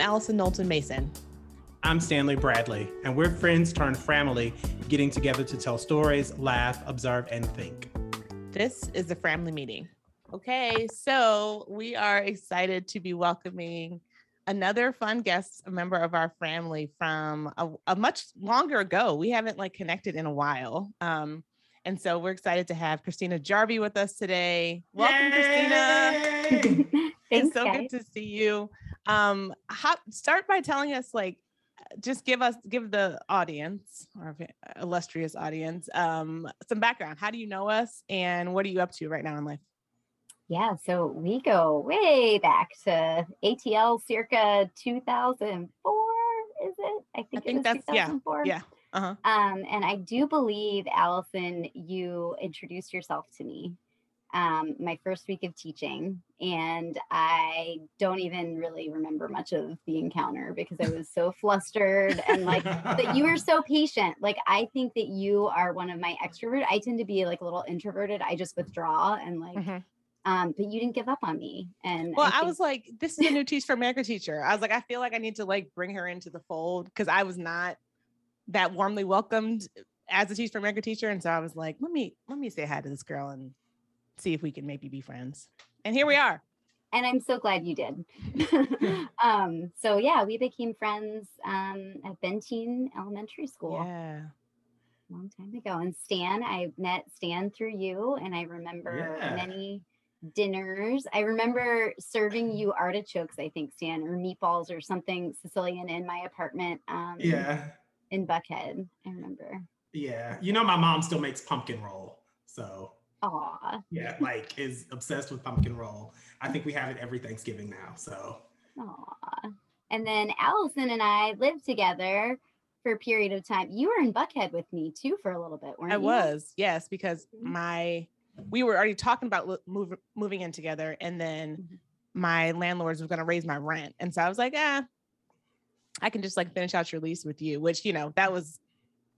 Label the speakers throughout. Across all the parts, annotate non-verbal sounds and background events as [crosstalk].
Speaker 1: I'm Alison Knowlton Mason.
Speaker 2: I'm Stanley Bradley, and we're friends turned family getting together to tell stories, laugh, observe, and think.
Speaker 1: This is the family meeting. Okay, so we are excited to be welcoming another fun guest, a member of our family from a, a much longer ago. We haven't like connected in a while. Um, and so we're excited to have Christina Jarvie with us today. Welcome,
Speaker 2: Yay!
Speaker 1: Christina.
Speaker 3: Thanks, [laughs]
Speaker 1: it's so
Speaker 3: guys.
Speaker 1: good to see you. Um, how, start by telling us like just give us give the audience our illustrious audience um some background how do you know us and what are you up to right now in life
Speaker 3: Yeah, so we go way back to ATL circa 2004, is it? I think,
Speaker 1: i
Speaker 3: it
Speaker 1: think
Speaker 3: was
Speaker 1: that's yeah
Speaker 3: 2004.
Speaker 1: yeah uh-huh
Speaker 3: Um, and I do believe, Alison, you introduced yourself to me um, my first week of teaching. And I don't even really remember much of the encounter because I was so flustered and like, but you were [laughs] so patient. Like, I think that you are one of my extrovert. I tend to be like a little introverted. I just withdraw and like,
Speaker 1: Mhm.
Speaker 3: um, but you didn't give up on me. And
Speaker 1: well i,
Speaker 3: think-
Speaker 1: was like this is a new teach for america teacher i was like i feel like i need to like bring her into the fold because i was not that warmly welcomed as a teach for america teacher and so i was like let me let me say hi to this girl and see if we can maybe be friends and here we are
Speaker 3: and I'm so glad you did. [laughs] [laughs] um, so yeah, we became friends um, at Benteen Elementary School
Speaker 1: yeah
Speaker 3: a long time ago. And Stan, I met Stan through you, and I remember
Speaker 2: Yeah.
Speaker 3: many dinners. I remember serving you artichokes, I think, Stan, or meatballs or something Sicilian in my apartment um,
Speaker 2: Yeah,
Speaker 3: in Buckhead. I remember.
Speaker 2: yeah. You know, my mom still makes pumpkin roll. So,
Speaker 3: Aw,
Speaker 2: yeah, like is obsessed with pumpkin roll. I think we have it every Thanksgiving now. So,
Speaker 3: aw. And then Alison and I lived together for a period of time. You were in Buckhead with me too for a little bit, weren't
Speaker 1: I
Speaker 3: you?
Speaker 1: I was, yes, because
Speaker 3: Mhm.
Speaker 1: my we were already talking about move, moving in together, and then
Speaker 3: Mhm.
Speaker 1: my landlords were going to raise my rent, and so I was like, ah, I can just like finish out your lease with you, which you know that was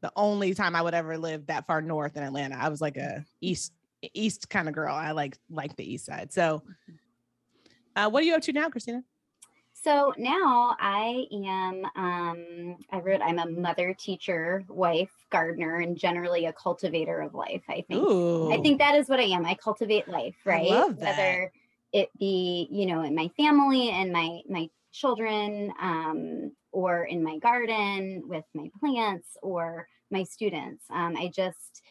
Speaker 1: the only time I would ever live that far north in Atlanta. I was like a east east kind of girl. I like like the east side. So, uh, what are you up to now, Christina?
Speaker 3: So now I am, um, I wrote, I'm a mother, teacher, wife, gardener, and generally a cultivator of life. I think.
Speaker 1: Ooh,
Speaker 3: I think that is what I am. I cultivate life,
Speaker 1: I
Speaker 3: right?
Speaker 1: love that.
Speaker 3: Whether it be, you know, in my family and my my children, um, or in my garden with my plants or my students. Um, I just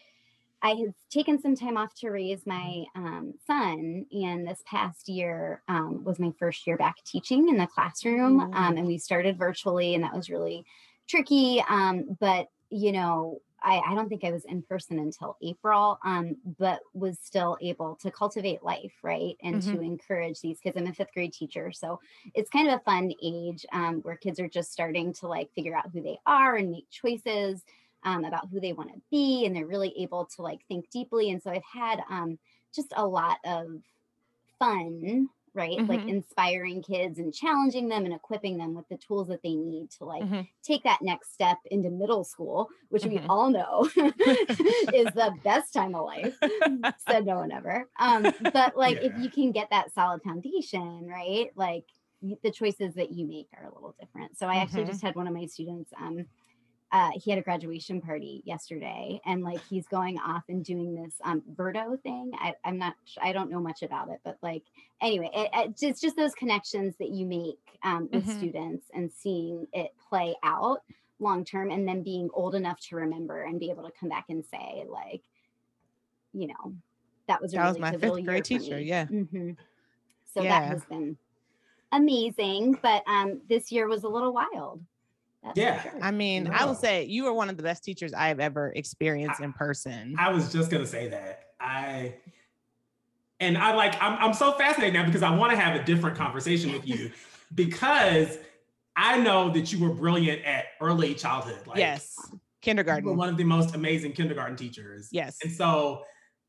Speaker 3: I had taken some time off to raise my um, son, and this past year um, was my first year back teaching in the classroom.
Speaker 1: Ooh.
Speaker 3: Um, and we started virtually, and that was really tricky. Um, but you know, I, I don't think I was in person until April, um, but was still able to cultivate life, right? And to encourage these kids. I'm a fifth grade teacher. So it's kind of a fun age um, where kids are just starting to like figure out who they are and make choices um, about who they want to be. And they're really able to like think deeply. And so I've had um, just a lot of fun right like
Speaker 1: Mhm.
Speaker 3: inspiring kids and challenging them and equipping them with the tools that they need to like
Speaker 1: Mhm.
Speaker 3: take that next step into middle school which we
Speaker 1: Mhm.
Speaker 3: all know [laughs] is [laughs] the best time of life said no one ever um but like if you can get that solid foundation right like the choices that you make are a little different so i actually
Speaker 1: Mhm.
Speaker 3: just had one of my students um uh, he had a graduation party yesterday and like he's going off and doing this um verdo thing I, i'm not i don't know much about it but like anyway it, it- it's just those connections that you make um, with
Speaker 1: Mhm.
Speaker 3: students and seeing it play out long term and then being old enough to remember and be able to come back and say like you know that was a
Speaker 1: That was my fifth
Speaker 3: year
Speaker 1: grade teacher, yeah.
Speaker 3: Mhm. so
Speaker 1: Yeah.
Speaker 3: that has been amazing but um this year was a little wild that's
Speaker 2: Yeah.
Speaker 3: sure.
Speaker 1: I mean, I will say you were one of the best teachers I've ever experienced in person.
Speaker 2: I was just gonna say that. I and I like I'm I'm so fascinated now because I want to have a different conversation with you [laughs] because I know that you were brilliant at early childhood. Like
Speaker 1: yes,
Speaker 2: you were
Speaker 1: kindergarten.
Speaker 2: one of the most amazing kindergarten teachers.
Speaker 1: Yes.
Speaker 2: And so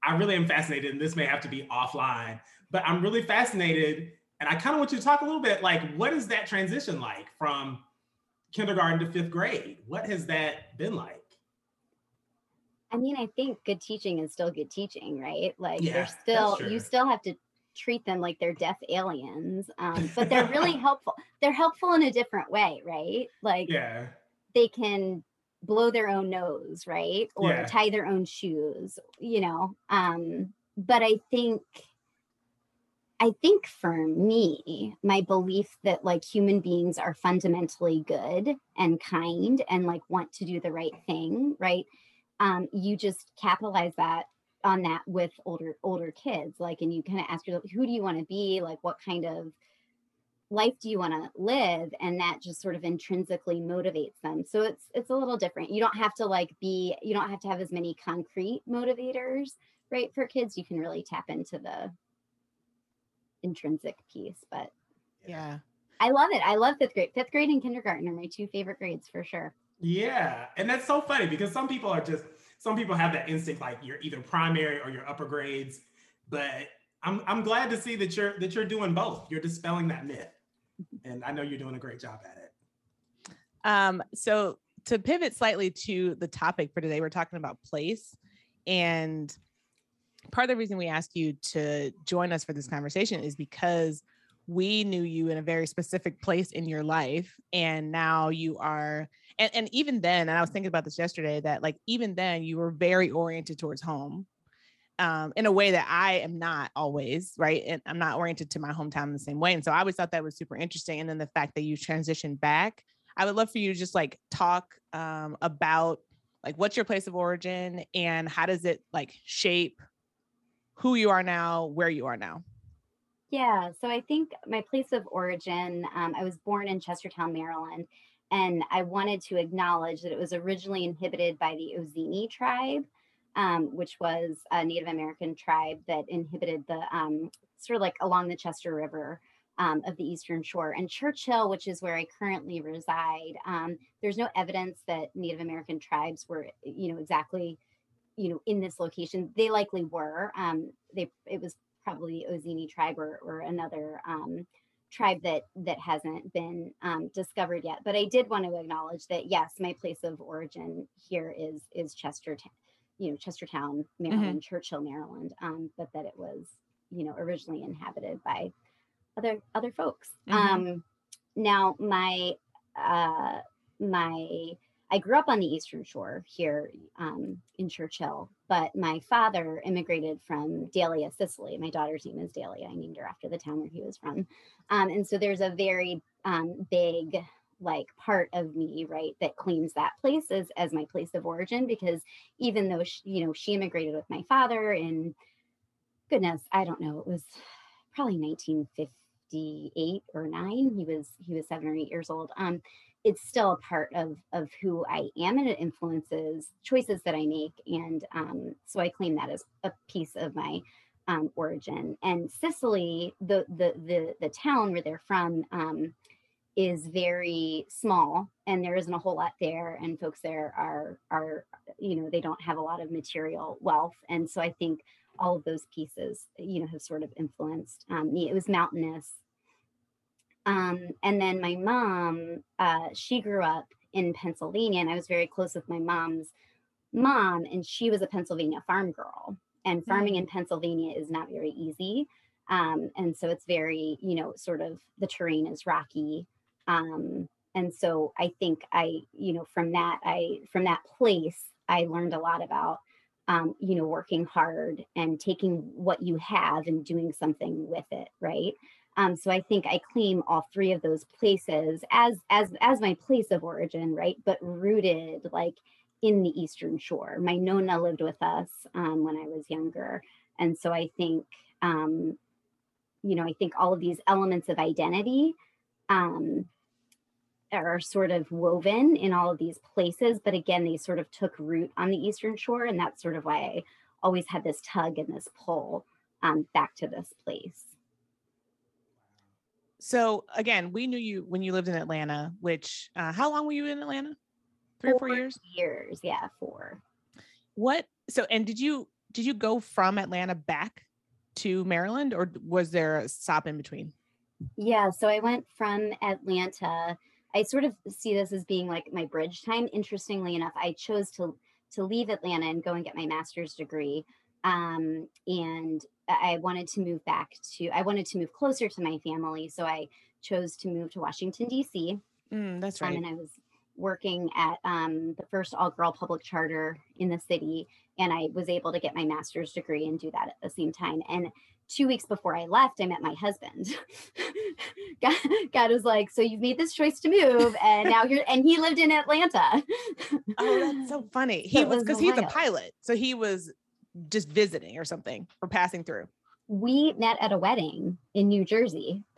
Speaker 2: I really am fascinated, and this may have to be offline, but I'm really fascinated. And I kind of want you to talk a little bit like, what is that transition like from kindergarten to fifth grade? What has that been like?
Speaker 3: I mean, I think good teaching is still good teaching, right? Like
Speaker 2: Yeah, that's
Speaker 3: still you still have to treat them like they're deaf aliens um, [laughs] but they're really helpful they're helpful in a different way right like
Speaker 2: Yeah.
Speaker 3: they can blow their own nose right or
Speaker 2: Yeah.
Speaker 3: tie their own shoes you know um but i think i think for me my belief that like human beings are fundamentally good and kind and like want to do the right thing right? Um you just capitalize that on that with older older kids like and you kind of ask yourself who do you want to be? Like what kind of life do you want to live? And that just sort of intrinsically motivates them. So it's it's a little different. You don't have to like be you don't have to have as many concrete motivators right for kids. You can really tap into the intrinsic piece but
Speaker 1: Yeah.
Speaker 3: i love it i love fifth grade fifth grade and kindergarten are my two favorite grades for sure
Speaker 2: Yeah. And that's so funny because some people are just, some people have that instinct like you're either primary or your upper grades. But I'm, I'm glad to see that you're that you're doing both. You're dispelling that myth. [laughs] And I know you're doing a great job at it.
Speaker 1: Um, so to pivot slightly to the topic for today, we're talking about place. And part of the reason we asked you to join us for this conversation is because we knew you in a very specific place in your life. And now you are, and, and even then, and I was thinking about this yesterday, that like even then you were very oriented towards home. Um, in a way that I am not always, right? And I'm not oriented to my hometown in the same way. And so I always thought that was super interesting. And then the fact that you transitioned back I would love for you to just like talk um, about like what's your place of origin and how does it like shape who you are now, where you are now.
Speaker 3: Yeah, so I think my place of origin, um, I was born in Chestertown, Maryland, and I wanted to acknowledge that it was originally inhibited by the Ozinie tribe, um, which was a Native American tribe that inhibited the um, sort of like along the Chester River um, of the Eastern Shore. And Church Hill, which is where I currently reside, um, there's no evidence that Native American tribes were, you know, exactly, you know, in this location. They likely were. Um, they it was probably the Ozinie tribe or, or another um, tribe that that hasn't been um, discovered yet. But I did want to acknowledge that yes, my place of origin here is is Chestertown, you know, Chestertown, Maryland, Church Hill, Maryland. Um, but that it was you know originally inhabited by other other folks.
Speaker 1: Mhm.
Speaker 3: Um, now my uh, my I grew up on the Eastern Shore here um, in Church Hill, but my father immigrated from Dalia, Sicily. My daughter's name is Dalia. I named her after the town where he was from. Um, and so there's a very um, big like part of me right that claims that place as, as my place of origin because even though she, you know she immigrated with my father in goodness i don't know it was probably 1958 or 9 he was he was 7 or 8 years old um it's still a part of of who I am and it influences choices that I make. And um, so I claim that as a piece of my um, origin. And Sicily, the the the the town where they're from, um, is very small, and there isn't a whole lot there. And folks there are are you know they don't have a lot of material wealth, and so I think all of those pieces you know have sort of influenced um, me. It was mountainous um, and then my mom, uh, she grew up in Pennsylvania, and I was very close with my mom's mom, and she was a Pennsylvania farm girl. And farming in Pennsylvania is not very easy. Um, and so it's very, you know, sort of the terrain is rocky. Um, and so I think I, you know, from that, I, from that place, I learned a lot about, um, you know, working hard and taking what you have and doing something with it. Right. Um, so I think I claim all three of those places as as as my place of origin, right? But rooted like in the Eastern Shore. My nonna lived with us um, when I was younger, and so I think um, you know I think all of these elements of identity um, are sort of woven in all of these places. But again, they sort of took root on the Eastern Shore, and that's sort of why I always had this tug and this pull um, back to this place.
Speaker 1: So again, we knew you when you lived in Atlanta, which uh, how long were you in Atlanta? Three or four
Speaker 3: Four
Speaker 1: years?
Speaker 3: Years, yeah, four.
Speaker 1: What so and did you did you go from Atlanta back to Maryland or was there a stop in between?
Speaker 3: Yeah, so I went from Atlanta. I sort of see this as being like my bridge time. Interestingly enough, I chose to to leave Atlanta and go and get my master's degree Um, and I wanted to move back to, I wanted to move closer to my family. So I chose to move to Washington, D.C.
Speaker 1: Mm, that's
Speaker 3: Um,
Speaker 1: right.
Speaker 3: and I was working at um, the first all girl public charter in the city. And I was able to get my master's degree and do that at the same time. And two weeks before I left, I met my husband. [laughs] God, God was like, So you've made this choice to move, and now you're, and he lived in Atlanta.
Speaker 1: oh, that's [laughs] so funny. He was
Speaker 3: was
Speaker 1: because he's a pilot, so he was just visiting or something or passing through.
Speaker 3: we met at a wedding in New Jersey. [laughs]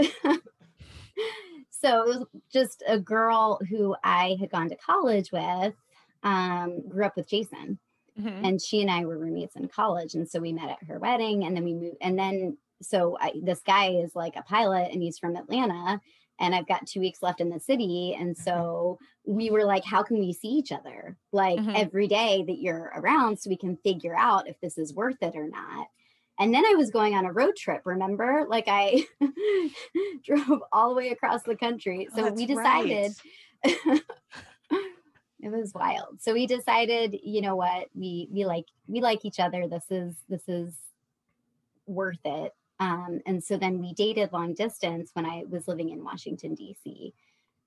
Speaker 3: so it was just a girl who I had gone to college with, um, grew up with Jason,
Speaker 1: Mhm.
Speaker 3: and she and I were roommates in college. And so we met at her wedding, and then we moved. And then so I, this guy is like a pilot, and he's from Atlanta. And I've got two weeks left in the city. And so we were like, how can we see each other like
Speaker 1: Mhm.
Speaker 3: every day that you're around so we can figure out if this is worth it or not? And then I was going on a road trip, remember? Like I [laughs] drove all the way across the country.
Speaker 1: Oh,
Speaker 3: So
Speaker 1: that's
Speaker 3: we decided
Speaker 1: right. [laughs]
Speaker 3: it was wild. So we decided, you know what, we we like we like each other. This is this is worth it. Um, and so then we dated long distance when I was living in Washington D.C.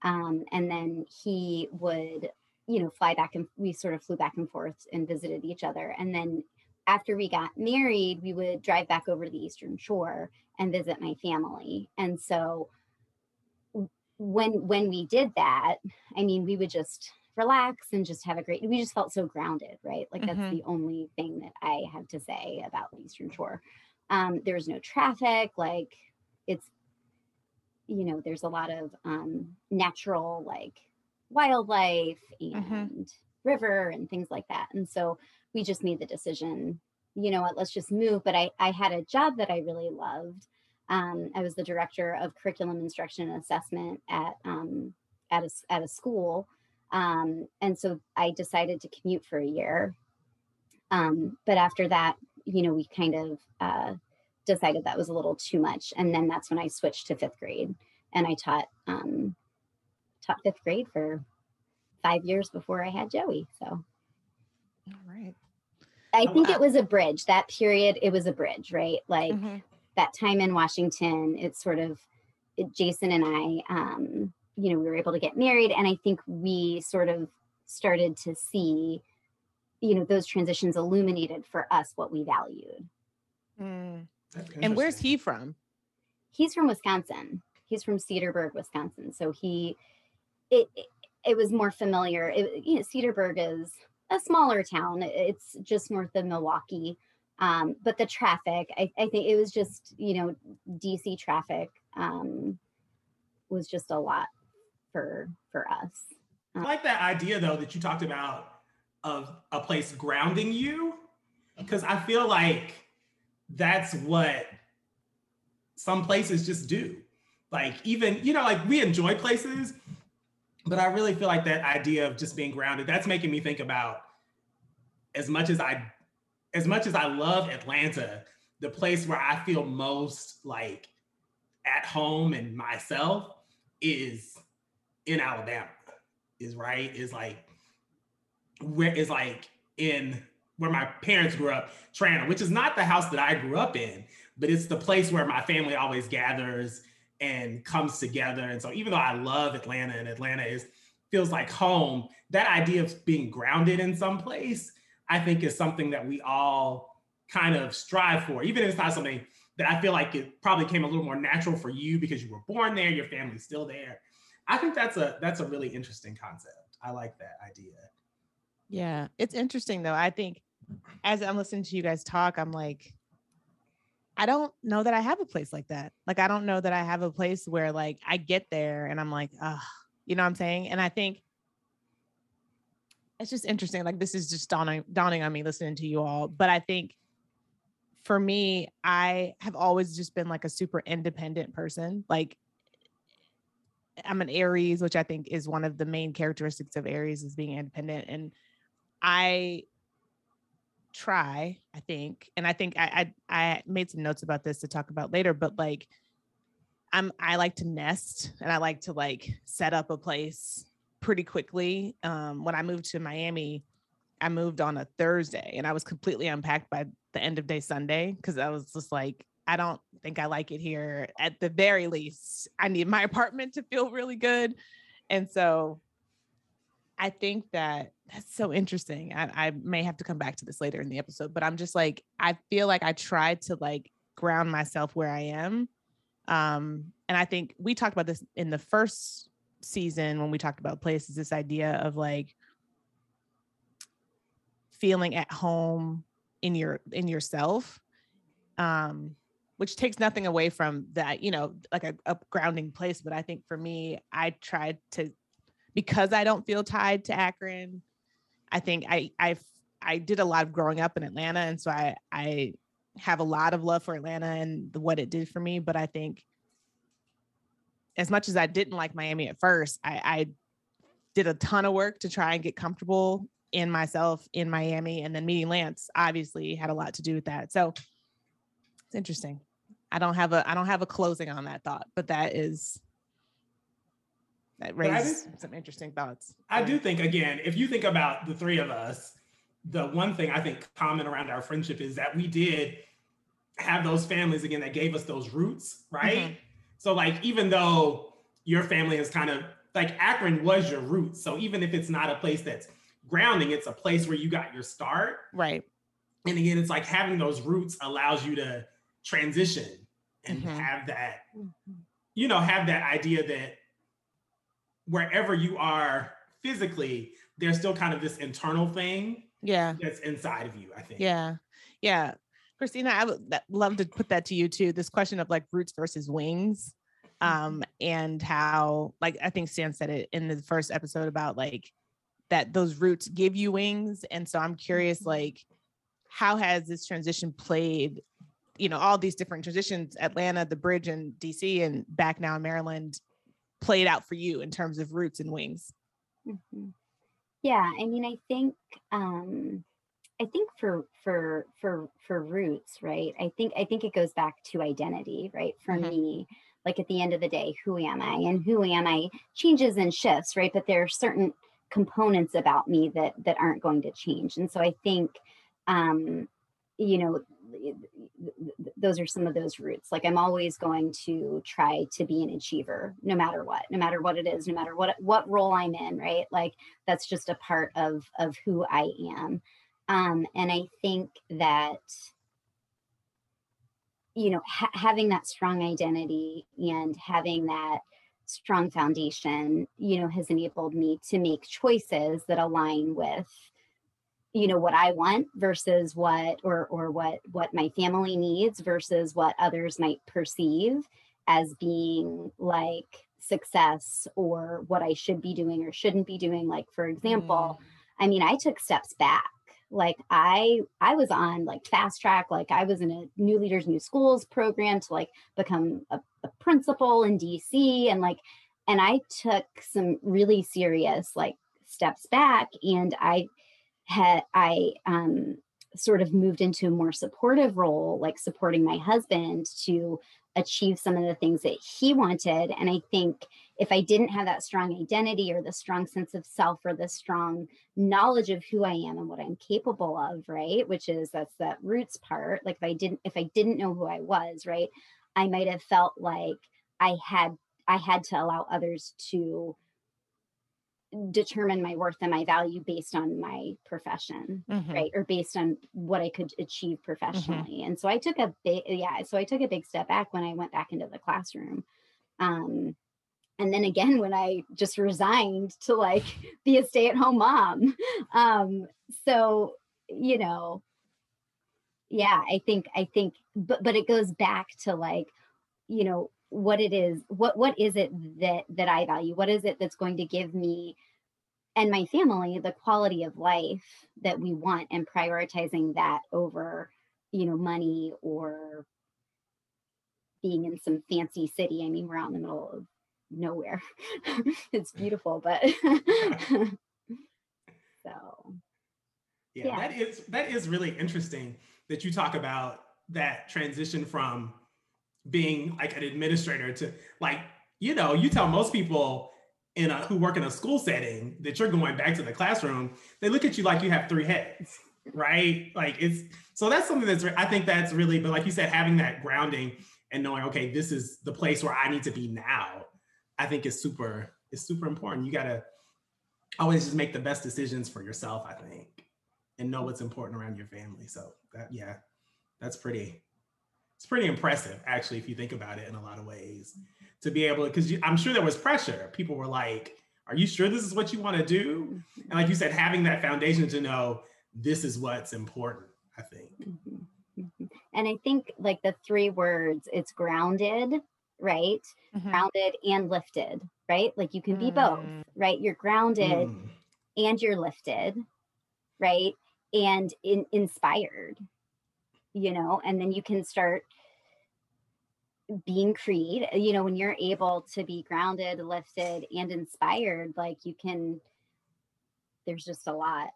Speaker 3: Um, and then he would, you know, fly back and we sort of flew back and forth and visited each other. And then after we got married, we would drive back over to the Eastern Shore and visit my family. And so when when we did that, I mean, we would just relax and just have a great we just felt so grounded, right? Like that's
Speaker 1: Mhm.
Speaker 3: the only thing that I have to say about the Eastern Shore. Um, there's no traffic, like it's you know, there's a lot of um natural like wildlife and river and things like that. And so we just made the decision, you know what, let's just move. But I, I had a job that I really loved. Um, I was the director of curriculum instruction and assessment at um, at a, at a school. Um, and so I decided to commute for a year. Um, but after that, you know, we kind of uh, decided that was a little too much. And then that's when I switched to fifth grade and I taught um, taught fifth grade for five years before I had Joey. So
Speaker 1: All right.
Speaker 3: I
Speaker 2: Oh,
Speaker 3: think
Speaker 2: wow.
Speaker 3: it was a bridge. That period, it was a bridge, right? Like
Speaker 1: Mhm.
Speaker 3: that time in Washington, it's sort of it, Jason and I, um, you know, we were able to get married, and I think we sort of started to see, you know, those transitions illuminated for us what we valued.
Speaker 1: Mm. And where's he from?
Speaker 3: He's from Wisconsin. He's from Cedarburg, Wisconsin. So he, it, it, it was more familiar. It, you know, Cedarburg is a smaller town. It's just north of Milwaukee. Um, but the traffic, I, I think it was just, you know, DC traffic um, was just a lot for for us.
Speaker 2: I like that idea though that you talked about of a place grounding you because I feel like that's what some places just do. Like even, you know, like we enjoy places, but I really feel like that idea of just being grounded, that's making me think about as much as I as much as I love Atlanta, the place where I feel most like at home and myself is in Alabama is right is like where is like in where my parents grew up, Trana, which is not the house that I grew up in, but it's the place where my family always gathers and comes together. And so even though I love Atlanta and Atlanta is feels like home, that idea of being grounded in some place, I think is something that we all kind of strive for, even if it's not something that I feel like it probably came a little more natural for you because you were born there, your family's still there. I think that's a that's a really interesting concept. I like that idea.
Speaker 1: Yeah, it's interesting though. I think as I'm listening to you guys talk, I'm like, I don't know that I have a place like that. Like, I don't know that I have a place where like I get there and I'm like, ah, you know what I'm saying? And I think it's just interesting. Like, this is just dawning dawning on me listening to you all. But I think for me, I have always just been like a super independent person. Like I'm an Aries, which I think is one of the main characteristics of Aries is being independent. And I try, I think, and I think I, I I made some notes about this to talk about later, but like I'm I like to nest and I like to like set up a place pretty quickly. Um when I moved to Miami, I moved on a Thursday and I was completely unpacked by the end of day Sunday because I was just like, I don't think I like it here. At the very least, I need my [laughs] apartment to feel really good. And so I think that that's so interesting. I, I may have to come back to this later in the episode, but I'm just like, I feel like I tried to like ground myself where I am. Um, and I think we talked about this in the first season when we talked about places, this idea of like feeling at home in your in yourself. Um, which takes nothing away from that, you know, like a, a grounding place. But I think for me, I tried to because I don't feel tied to Akron. I think I I I did a lot of growing up in Atlanta, and so I I have a lot of love for Atlanta and what it did for me. But I think as much as I didn't like Miami at first, I, I did a ton of work to try and get comfortable in myself in Miami, and then meeting Lance obviously had a lot to do with that. So it's interesting. I don't have a I don't have a closing on that thought, but that is that raised some interesting thoughts.
Speaker 2: I do think again, if you think about the three of us, the one thing I think common around our friendship is that we did have those families again that gave us those roots, right? Mm-hmm. So like even though your family is kind of like Akron was your roots. So even if it's not a place that's grounding, it's a place where you got your start.
Speaker 1: Right.
Speaker 2: And again, it's like having those roots allows you to transition and mm-hmm. have that, mm-hmm. you know, have that idea that wherever you are physically, there's still kind of this internal thing.
Speaker 1: Yeah.
Speaker 2: That's inside of you, I think.
Speaker 1: Yeah. Yeah. Christina, I would love to put that to you too. This question of like roots versus wings. Um, mm-hmm. and how like I think Stan said it in the first episode about like that those roots give you wings. And so I'm curious, mm-hmm. like, how has this transition played you know all these different transitions atlanta the bridge and dc and back now in maryland played out for you in terms of roots and wings?
Speaker 3: Mm-hmm. yeah i mean i think um i think for for for for roots right? I think i think it goes back to identity right? For mm-hmm. me like at the end of the day who am i? And who am i changes and shifts right? But there are certain components about me that that aren't going to change. And so i think um you know those are some of those roots. Like i'm always going to try to be an achiever no matter what no matter what it is no matter what what role i'm in right? Like that's just a part of of who i am. Um and i think that you know ha- having that strong identity and having that strong foundation you know has enabled me to make choices that align with you know what i want versus what or or what what my family needs versus what others might perceive as being like success or what i should be doing or shouldn't be doing. Like for example mm. i mean i took steps back. Like i i was on like fast track. Like i was in a new leaders new schools program to like become a, a principal in dc and like and i took some really serious like steps back and i had I um, sort of moved into a more supportive role, like supporting my husband to achieve some of the things that he wanted. And I think if I didn't have that strong identity or the strong sense of self or the strong knowledge of who I am and what I'm capable of, right? Which is that's that roots part. Like if I didn't if I didn't know who I was, right? I might have felt like I had I had to allow others to determine my worth and my value based on my profession mm-hmm. right or based on what i could achieve mm-hmm. professionally mm-hmm. and so i took a big yeah so i took a big step back when i went back into the classroom um and then again when i just resigned to like [laughs] be a stay-at-home mom [laughs] um so you know yeah i think i think but but it goes back to like you know what it is what what is it that that i value? What is it that's going to give me and my family the quality of life that we want and prioritizing that over you know money or being in some fancy city? I mean we're out in the middle of nowhere. [laughs] It's mm-hmm. beautiful but [laughs] so
Speaker 2: yeah, yeah. that is that is really interesting that you talk about that transition from being like an administrator to like, you know, you tell most people in a who work in a school setting that you're going back to the classroom, they look at you like you have three heads, right? Like it's so that's something that's I think that's really, but like you said, having that grounding and knowing, okay, this is the place where I need to be now, I think is super is super important. You gotta always just make the best decisions for yourself, I think, and know what's important around your family. So that yeah, that's pretty it's pretty impressive actually if you think about it in a lot of ways to be able to because i'm sure there was pressure people were like are you sure this is what you want to do and like you said having that foundation to know this is what's important i think
Speaker 3: mm-hmm. Mm-hmm. and i think like the three words it's grounded right mm-hmm. grounded and lifted right like you can be mm. both right you're grounded mm. and you're lifted right and in, inspired you know, and then you can start being creative. You know, when you're able to be grounded, lifted, and inspired, like you can, there's just a lot.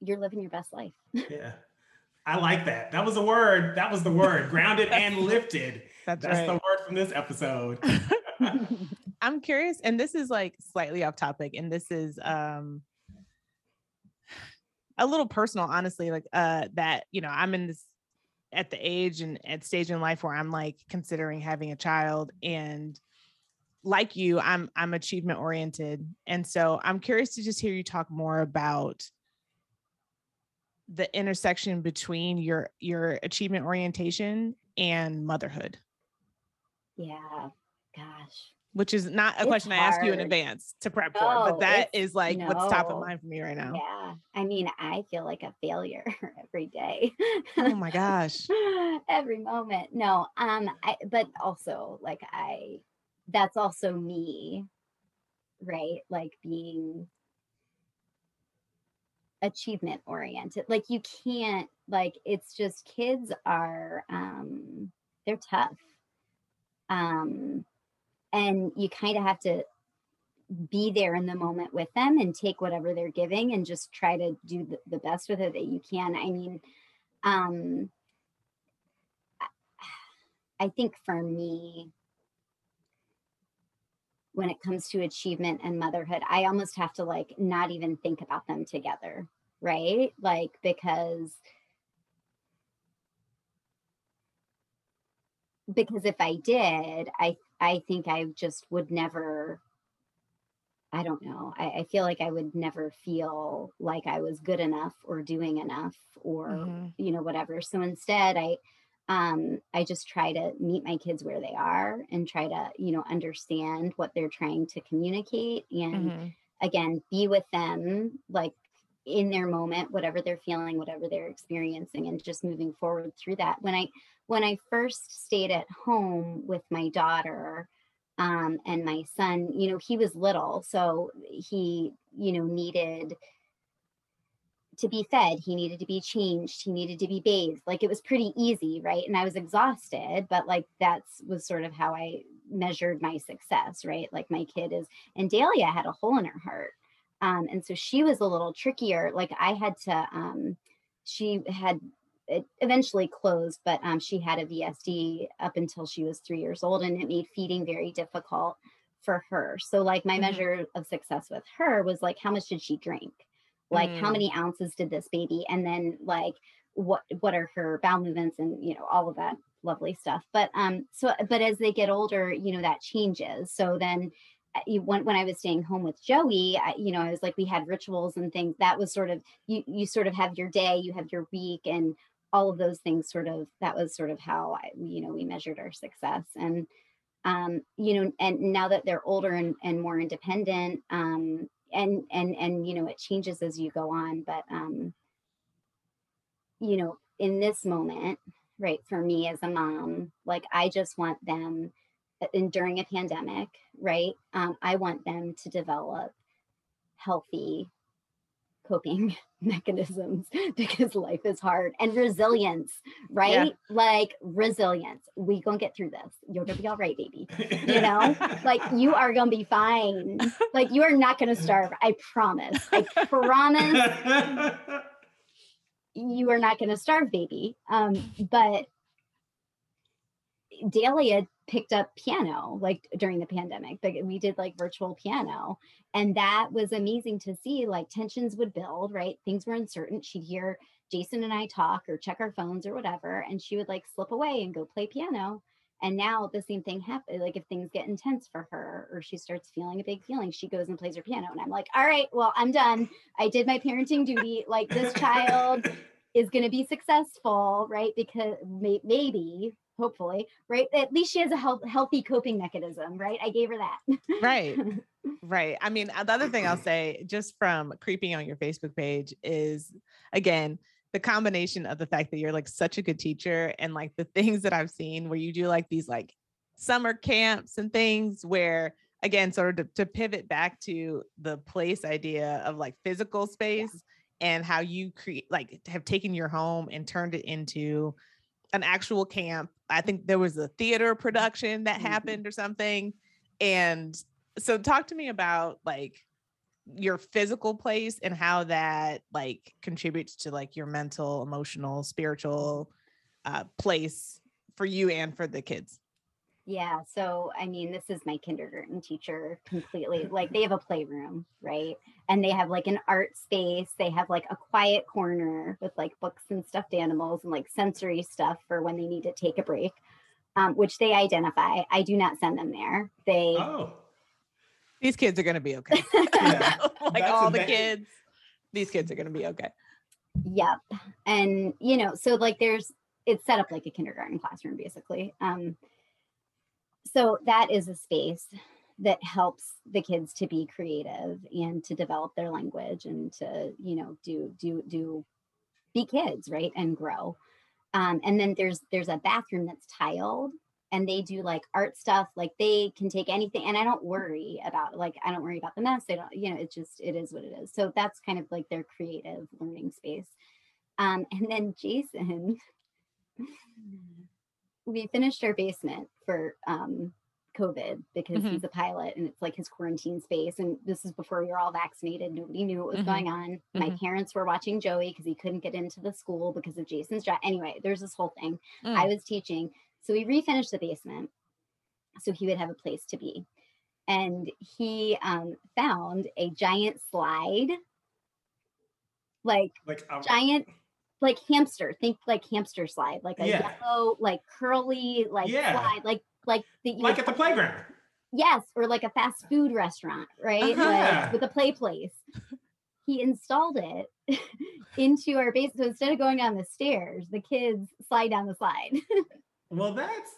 Speaker 3: You're living your best life. [laughs]
Speaker 2: yeah. I like that. That was a word. That was the word. Grounded and lifted. [laughs] That's, That's right. the word from this episode. [laughs]
Speaker 1: I'm curious, and this is like slightly off topic, and this is um [sighs] a little personal, honestly. Like uh that, you know, I'm in this at the age and at stage in life where I'm like considering having a child and like you I'm I'm achievement oriented and so I'm curious to just hear you talk more about the intersection between your your achievement orientation and motherhood.
Speaker 3: Yeah. Gosh
Speaker 1: which is not a it's question hard. I ask you in advance to prep no, for, but that is like no. what's top of mind for me right now.
Speaker 3: Yeah. I mean, I feel like a failure [laughs] every day.
Speaker 1: oh my gosh. [laughs]
Speaker 3: every moment. No, um, I but also like I that's also me, right? Like being achievement oriented. Like you can't like it's just kids are um they're tough. Um and you kind of have to be there in the moment with them and take whatever they're giving and just try to do the, the best with it that you can. I mean um i think for me when it comes to achievement and motherhood i almost have to like not even think about them together right? Like because because if i did i I think I just would never, I don't know. I, I, feel like I would never feel like I was good enough or doing enough or, mm-hmm. you know, whatever. So instead, I, um, I just try to meet my kids where they are and try to, you know, understand what they're trying to communicate and mm-hmm. again, be with them like in their moment, whatever they're feeling, whatever they're experiencing, and just moving forward through that. When I when I first stayed at home with my daughter um, and my son, you know, he was little, so he, you know, needed to be fed, he needed to be changed, he needed to be bathed. Like it was pretty easy, right? And I was exhausted, but like that's was sort of how I measured my success, right? Like my kid is, and Dahlia had a hole in her heart. Um, and so she was a little trickier. Like I had to, um, she had it eventually closed, but um, she had a VSD up until she was three years old, and it made feeding very difficult for her. So, like, my mm-hmm. measure of success with her was like, how much did she drink? Like, mm. how many ounces did this baby? And then, like, what what are her bowel movements and you know all of that lovely stuff. But um, so but as they get older, you know that changes. So then uh, you, when, when I was staying home with Joey, I, you know, I was like, we had rituals and things that was sort of, you, you sort of have your day, you have your week and all of those things sort of that was sort of how I, you know we measured our success. And um, you know and now that they're older and, and more independent um, and and and you know it changes as you go on but um, you know in this moment right for me as a mom like i just want them and uh, during a pandemic right um, i want them to develop healthy coping [laughs] mechanisms [laughs] because life is hard and resilience right? Yeah. like resilience. We gonna get through this. You're gonna be all right baby. You know? [laughs] Like you are gonna be fine. Like you are not gonna starve. I promise. I promise you are not gonna starve baby. Um but Dahlia picked up piano like during the pandemic but we did like virtual piano and that was amazing to see like tensions would build right? Things were uncertain. She'd hear jason and i talk or check our phones or whatever and she would like slip away and go play piano and now the same thing happens like if things get intense for her or she starts feeling a big feeling she goes and plays her piano and i'm like all right well i'm done. I did my parenting duty. Like this child [laughs] is going to be successful right? Because may- maybe hopefully, right? At least she has a health, healthy coping mechanism, right? I gave her that.
Speaker 1: right. [laughs] Right. I mean, uh, the other thing I'll say just from creeping on your Facebook page is again, the combination of the fact that you're like such a good teacher and like the [laughs] things that I've seen where you do like these like summer camps and things where again sort of to, to pivot back to the place idea of like physical space yeah. and how you create like have taken your home and turned it into an actual camp. I think there was a theater production that mm-hmm. happened or something. And so talk to me about like your physical place and how that like contributes to like your mental, emotional, spiritual uh place for you and for the kids.
Speaker 3: Yeah. So, I mean, this is my kindergarten teacher completely. Like, they [laughs] have a playroom, right? And they have like an art space. They have like a quiet corner with like books and stuffed animals and like sensory stuff for when they need to take a break, um, which they identify. I do not send them there. They, oh,
Speaker 1: these kids are going to be okay. [laughs] yeah, [laughs] like all the kids, these kids are going to be okay.
Speaker 3: Yep. And, you know, so like there's, it's set up like a kindergarten classroom basically. Um, so that is a space that helps the kids to be creative and to develop their language and to you know do do do be kids right and grow. Um, and then there's there's a bathroom that's tiled and they do like art stuff like they can take anything and i don't worry about like i don't worry about the mess they don't you know it just it is what it is. So that's kind of like their creative learning space. Um, and then jason [laughs] we finished our basement for um, COVID because mm-hmm. he's a pilot and it's like his quarantine space. And this is before we were all vaccinated. Nobody knew what was mm-hmm. going on. Mm-hmm. My parents were watching Joey because he couldn't get into the school because of Jason's job. Anyway, there's this whole thing. Mm. I was teaching. So we refinished the basement so he would have a place to be. And he um, found a giant slide, like, like giant like hamster. Think like hamster slide, like a yeah. yellow, like curly, like yeah. slide, like like
Speaker 2: the, like at the playground.
Speaker 3: Yes, or like a fast food restaurant, right? Uh-huh. Like with a play place. He installed it [laughs] into our base. So instead of going down the stairs, the kids slide down the slide. [laughs]
Speaker 2: well, that's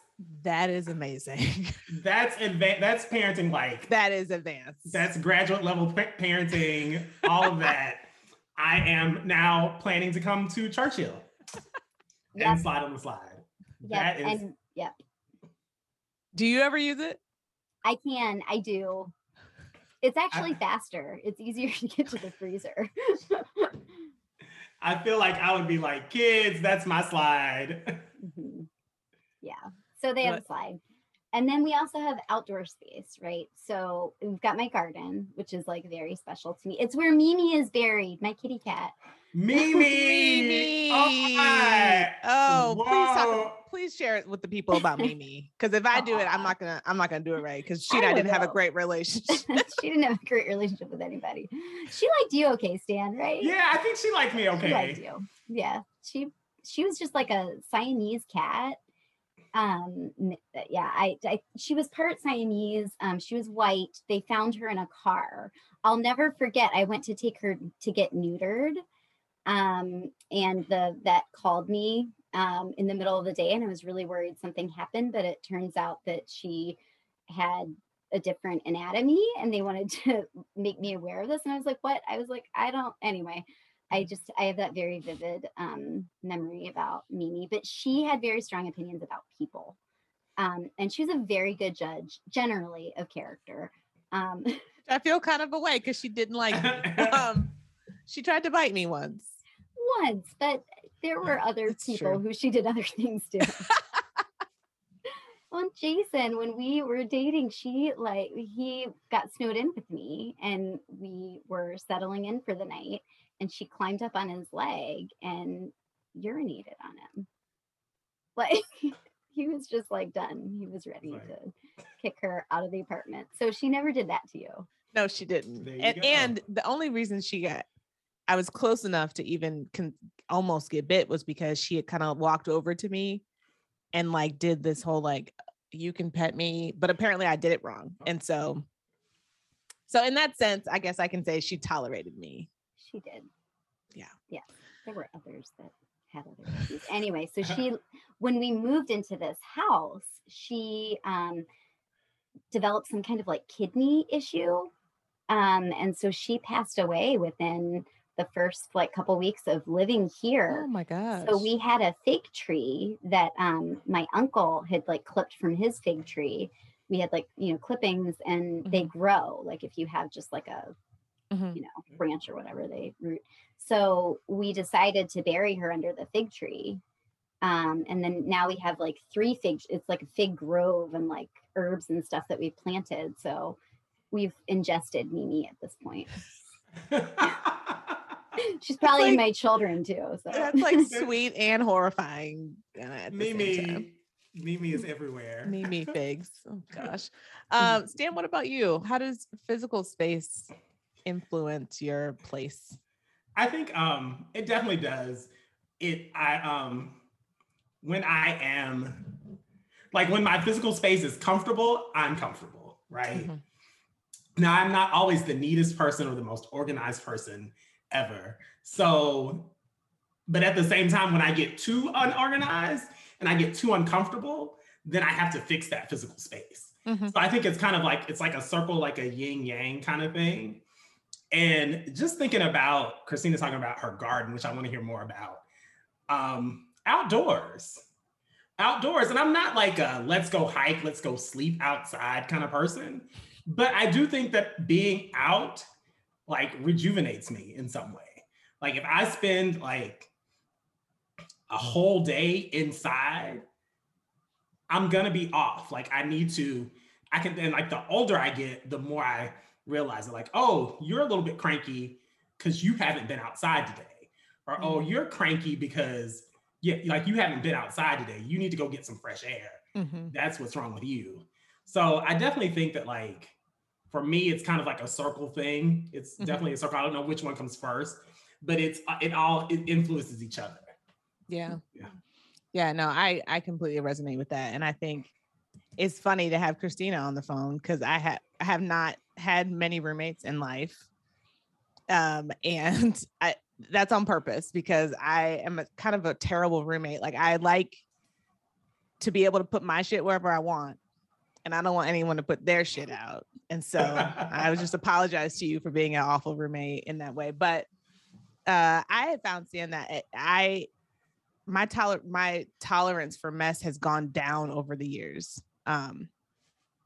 Speaker 1: that is amazing. [laughs]
Speaker 2: That's advanced. That's parenting like
Speaker 1: that is advanced.
Speaker 2: That's graduate level parenting. All of that. I am now planning to come to Church Hill [laughs] yep. and slide on the slide.
Speaker 3: Yep. That is. And, yep.
Speaker 1: Do you ever use it?
Speaker 3: I can. I do. It's actually I, faster. It's easier to get to the freezer. [laughs]
Speaker 2: I feel like I would be like, kids, that's my slide.
Speaker 3: Mm-hmm. Yeah. So they have what? a slide. And then we also have outdoor space, right? So we've got my garden, which is like very special to me. It's where Mimi is buried, my kitty cat.
Speaker 2: Mimi. Mimi. [laughs]
Speaker 1: Oh, oh please talk. Please share it with the people about Mimi. Because if I do it, I'm not gonna. I'm not gonna do it right. Because she and I, I didn't know. have a great relationship. [laughs]
Speaker 3: she didn't have a great relationship with anybody. She liked you, okay, Stan? Right?
Speaker 2: Yeah, I think she liked me. Okay. She liked
Speaker 3: you. Yeah. She she was just like a Siamese cat um uh, yeah I, I she was part siamese um she was white they found her in a car. I'll never forget i went to take her to get neutered um and the vet called me um in the middle of the day and i was really worried something happened but it turns out that she had a different anatomy and they wanted [laughs] to make me aware of this and i was like what? I was like i don't anyway I just I have that very vivid um, memory about Mimi, but she had very strong opinions about people, um, and she was a very good judge generally of character. Um, [laughs]
Speaker 1: I feel kind of a way because she didn't like. [laughs] Um, she tried to bite me once.
Speaker 3: Once, but there were other That's people true. who she did other [laughs] things to. well, Jason, when we were dating, she like he got snowed in with me, and we were settling in for the night and she climbed up on his leg and urinated on him. [laughs] Like he was just like done. He was ready
Speaker 2: Like-
Speaker 3: to kick her out of the apartment. So she never did that to you.
Speaker 1: No, she didn't. And,
Speaker 2: go.
Speaker 1: and the only reason she got, I was close enough to even con- almost get bit was because she had kind of walked over to me and like did this whole like, you can pet me, but apparently I did it wrong. And so, so in that sense, I guess I can say she tolerated me.
Speaker 3: She did.
Speaker 1: Yeah.
Speaker 3: Yeah. There were others that had other [laughs] issues. Anyway, so she [laughs] when we moved into this house, she um developed some kind of like kidney issue. Um, and so she passed away within the first like couple weeks of living here.
Speaker 1: Oh my gosh.
Speaker 3: So we had a fig tree that um my uncle had like clipped from his fig tree. We had like, you know, clippings and they grow like if you have just like a
Speaker 1: Mhm.
Speaker 3: you know, branch or whatever they root. So we decided to bury her under the fig tree. Um, and then now we have like three fig, it's like a fig grove and like herbs and stuff that we've planted. So we've ingested Mimi at this point. [laughs] She's probably in my children too. So
Speaker 1: That's like [laughs] sweet and horrifying. uh, At the same time.
Speaker 2: Mimi, Mimi is everywhere.
Speaker 1: Mimi figs. Oh [laughs] gosh. Um, Stan, what about you? How does physical space influence your place?
Speaker 2: I think um it definitely does. It I um when I am like when my physical space is comfortable, I'm comfortable, right?
Speaker 1: Mhm.
Speaker 2: Now I'm not always the neatest person or the most organized person ever. So but at the same time when I get too unorganized and I get too uncomfortable, then I have to fix that physical space.
Speaker 1: Mhm.
Speaker 2: So I think it's kind of like it's like a circle, like a yin yang kind of thing. And just thinking about Christina talking about her garden, which I want to hear more about. Um, outdoors, outdoors, and I'm not like a let's go hike, let's go sleep outside kind of person, but I do think that being out like rejuvenates me in some way. Like if I spend like a whole day inside, I'm gonna be off. Like I need to, I can and like the older I get, the more I realize it. Like, oh, you're a little bit cranky because you haven't been outside today. Or oh, you're cranky because yeah, like you haven't been outside today. You need to go get some fresh air.
Speaker 1: Mhm.
Speaker 2: That's what's wrong with you. So I definitely think that like for me, it's kind of like a circle thing. It's
Speaker 1: Mhm.
Speaker 2: definitely a circle. I don't know which one comes first, but it's uh, it all it influences each other.
Speaker 1: Yeah.
Speaker 2: Yeah.
Speaker 1: Yeah. No, I I completely resonate with that, and I think it's funny to have Christina on the phone because I have I have not had many roommates in life, um, [laughs] and I that's on purpose because I am a, kind of a terrible roommate. Like I like to be able to put my shit wherever I want, and I don't want anyone to put their shit out. And so I was [laughs] just apologize to you for being an awful roommate in that way. But uh, I had found seeing that it- I my toler my tolerance for mess has gone down over the years. Um,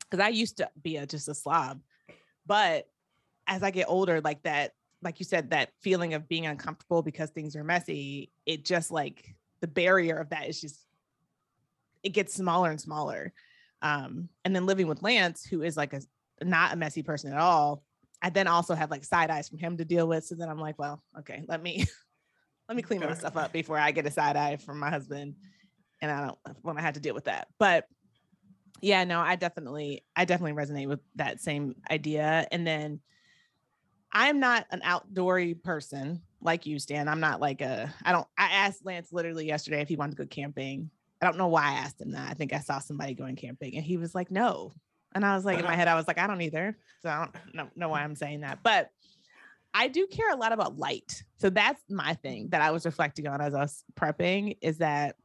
Speaker 1: because I used to be a, just a slob, but as I get older, like that, like you said, that feeling of being uncomfortable because things are messy, it just like the barrier of that is just it gets smaller and smaller. Um, and then living with Lance, who is like a not a messy person at all, I then also have like side eyes from him to deal with. So then I'm like, well, okay, let me [laughs] let me clean my stuff up before I get a side eye from my husband. And I don't want to have to deal with that. But yeah, no, I definitely, I definitely resonate with that same idea. And then I'm not an outdoory person like you, Stan. I'm not like a, I don't, I asked Lance literally yesterday if he wanted to go camping. I don't know why I asked him that. I think I saw somebody going camping and he was like, no. And I was like, in my uh-huh. head, I was like, I don't either. So I don't know, know why I'm saying that. But I do care a lot about light. So that's my thing that I was reflecting on as I was prepping is that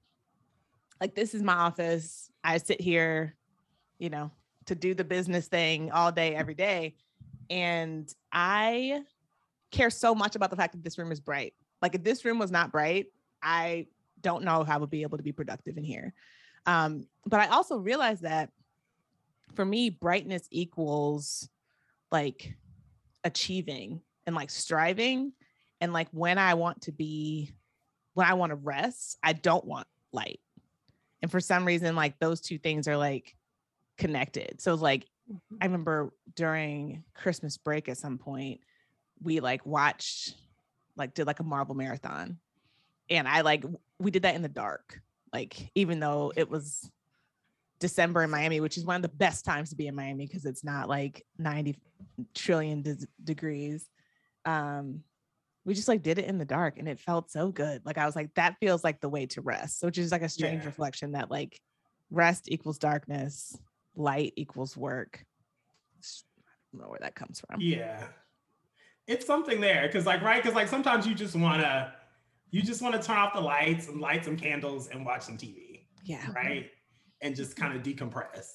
Speaker 1: like this is my office. I sit here, you know, to do the business thing all day, every day. And I care so much about the fact that this room is bright. Like if this room was not bright, I don't know how I would be able to be productive in here. Um, but I also realized that for me, brightness equals like achieving and like striving. And like when I want to be, when I want to rest, I don't want light. And for some reason, like those two things are like connected. So like I remember during Christmas break at some point, we like watched, like did like a Marvel marathon. And I like we did that in the dark. Like even though it was December in Miami, which is one of the best times to be in Miami because it's not like 90 trillion de- degrees. Um, we just like did it in the dark and it felt so good. Like I was like, that feels like the way to rest, which is like a strange
Speaker 2: Yeah.
Speaker 1: reflection that like rest equals darkness, light equals work. I don't know where that comes from.
Speaker 2: Yeah. It's something there. Cause like, right, because like sometimes you just wanna you just want to turn off the lights and light some candles and watch some TV,
Speaker 1: Yeah.
Speaker 2: right? And just kind of decompress.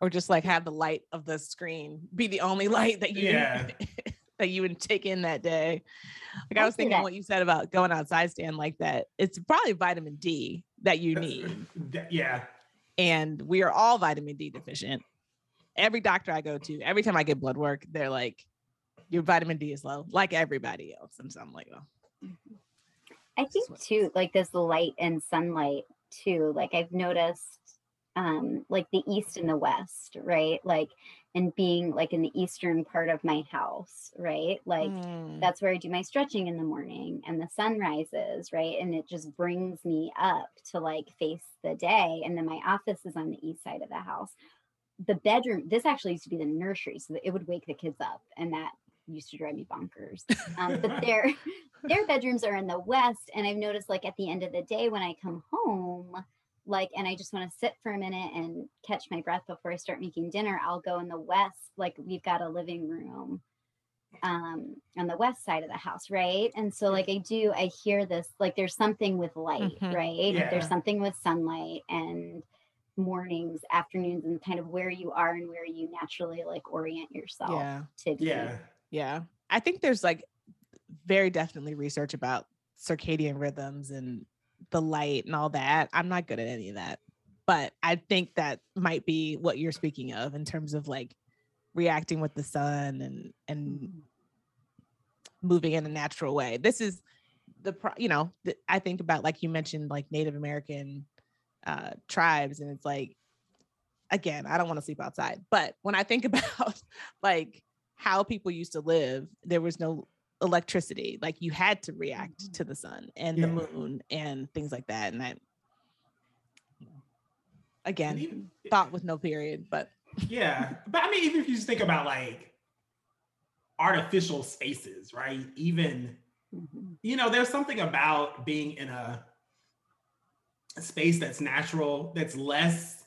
Speaker 1: Or just like have the light of the screen be the only [laughs] light that you
Speaker 2: Yeah. [laughs]
Speaker 1: that you would take in that day. Like I
Speaker 3: I'll
Speaker 1: was thinking
Speaker 3: that.
Speaker 1: what you said about going outside, Stan, like that. It's probably vitamin D that you
Speaker 2: That's-
Speaker 1: need. [laughs]
Speaker 2: Th- Yeah.
Speaker 1: And we are all vitamin D deficient. Every doctor I go to, every time I get blood work, they're like, "Your vitamin D is low," like everybody else. And so I'm like, "Oh,
Speaker 3: I think too, like this light and sunlight too. Like I've noticed, um, like the east and the west, right? Like, and being like in the eastern part of my house, right? Like
Speaker 1: mm,
Speaker 3: that's where I do my stretching in the morning, and the sun rises, right? And it just brings me up to like face the day. And then my office is on the east side of the house. The bedroom, this actually used to be the nursery, so that it would wake the kids up, and that used to drive me bonkers um, but [laughs] their their bedrooms are in the west and i've noticed like at the end of the day when i come home like and i just want to sit for a minute and catch my breath before i start making dinner i'll go in the west like we've got a living room um on the west side of the house right and so like i do i hear this like there's something with light
Speaker 1: Mhm.
Speaker 3: right Like, there's something with sunlight and mornings afternoons and kind of where you are and where you naturally like orient yourself
Speaker 1: yeah,
Speaker 3: to be
Speaker 2: Yeah.
Speaker 1: yeah." I think there's like very definitely research about circadian rhythms and the light and all that. I'm not good at any of that, but I think that might be what you're speaking of in terms of like reacting with the sun and and
Speaker 3: Mhm.
Speaker 1: moving in a natural way. This is the pro- you know the, I think about like you mentioned like Native American uh, tribes, and it's like again I don't want to sleep outside, but when I think [laughs] about like how people used to live, there was no electricity. Like you had to react to the sun and the moon and things like that, and that again
Speaker 2: even-
Speaker 1: thought with no period, but
Speaker 2: yeah. But I mean, even if you just think about like artificial spaces, right? Even
Speaker 3: Mhm.
Speaker 2: you know, there's something about being in a, a space that's natural, that's less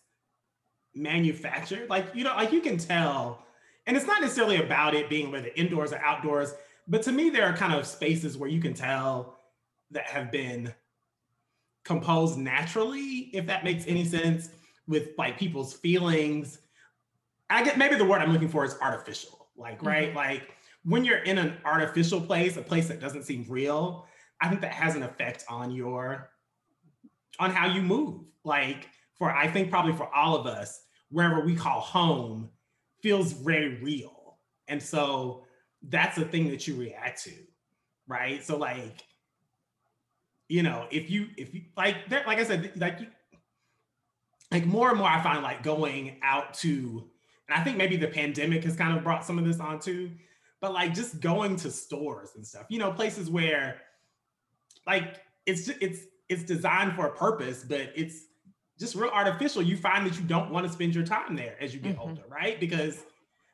Speaker 2: manufactured. Like, you know, like you can tell, and it's not necessarily about it being whether indoors or outdoors, but to me, there are kind of spaces where you can tell that have been composed naturally, if that makes any sense, with like people's feelings. I get maybe the word I'm looking for is artificial. Like, right? Mm-hmm. Like when you're in an artificial place, a place that doesn't seem real, I think that has an effect on your on how you move. Like for I think probably for all of us, wherever we call home feels very real. And so that's the thing that you react to, right? So like you know, if you if you like there, like I said, like you, like more and more I find like going out to, and I think maybe the pandemic has kind of brought some of this on too, but like just going to stores and stuff, you know, places where like it's it's it's designed for a purpose, but it's just real artificial. You find that you don't want to spend your time there as you get
Speaker 1: Mhm.
Speaker 2: older, right? Because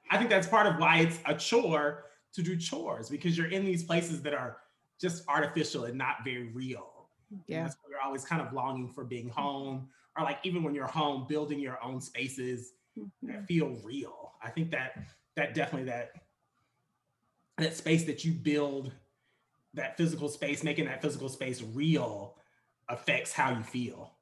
Speaker 2: I think that's part of why it's a chore to do chores because you're in these places that are just artificial and not very real. And
Speaker 1: yeah,
Speaker 2: that's why you're always kind of longing for being home, or like even when you're home, building your own spaces
Speaker 3: Mhm.
Speaker 2: that feel real. I think that that definitely that that space that you build, that physical space, making that physical space real, affects how you feel.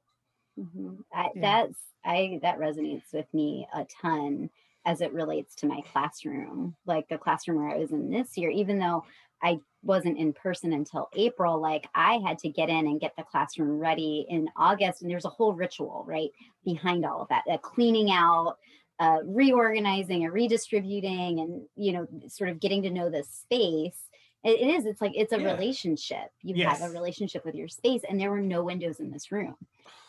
Speaker 3: Mhm. I,
Speaker 1: Yeah.
Speaker 3: That's I that resonates with me a ton as it relates to my classroom. Like the classroom where I was in this year, even though I wasn't in person until April, like I had to get in and get the classroom ready in August. And there's a whole ritual, right, behind all of that, uh, cleaning out, uh, reorganizing and redistributing, and you know, sort of getting to know the space. It- it is. It's like it's a
Speaker 2: Yeah.
Speaker 3: relationship. You have a relationship with your space, and there were no windows in this room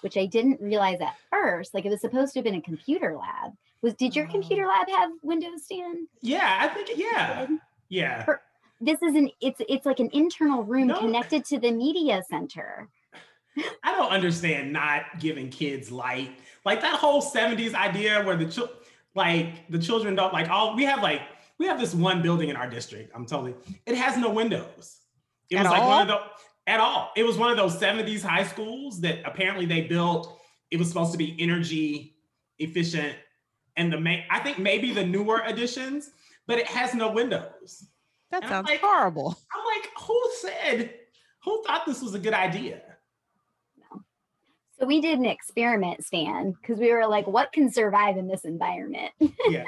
Speaker 3: which I didn't realize at first. Like it was supposed to have been a computer lab. Was did your computer um, lab have windows, Stan?
Speaker 2: Yeah, I think yeah, yeah.
Speaker 3: Per- This is an it's it's like an internal room
Speaker 2: No.
Speaker 3: connected to the media center.
Speaker 2: I don't understand not giving kids light. Like that whole 70s idea where the children like the children don't like all we have like we have this one building in our district. I'm totally it has no windows. It
Speaker 1: At
Speaker 2: was like
Speaker 1: all?
Speaker 2: one of the at all. It was one of those 70s high schools that apparently they built. It was supposed to be energy efficient. And the main I think maybe the newer additions, but it has no windows.
Speaker 1: That
Speaker 2: And I'm
Speaker 1: sounds
Speaker 2: like-
Speaker 1: horrible.
Speaker 2: I'm like, who said, who thought this was a good idea?
Speaker 3: So we did an experiment, Stan, because we were like, what can survive in this environment? [laughs]
Speaker 2: Yeah.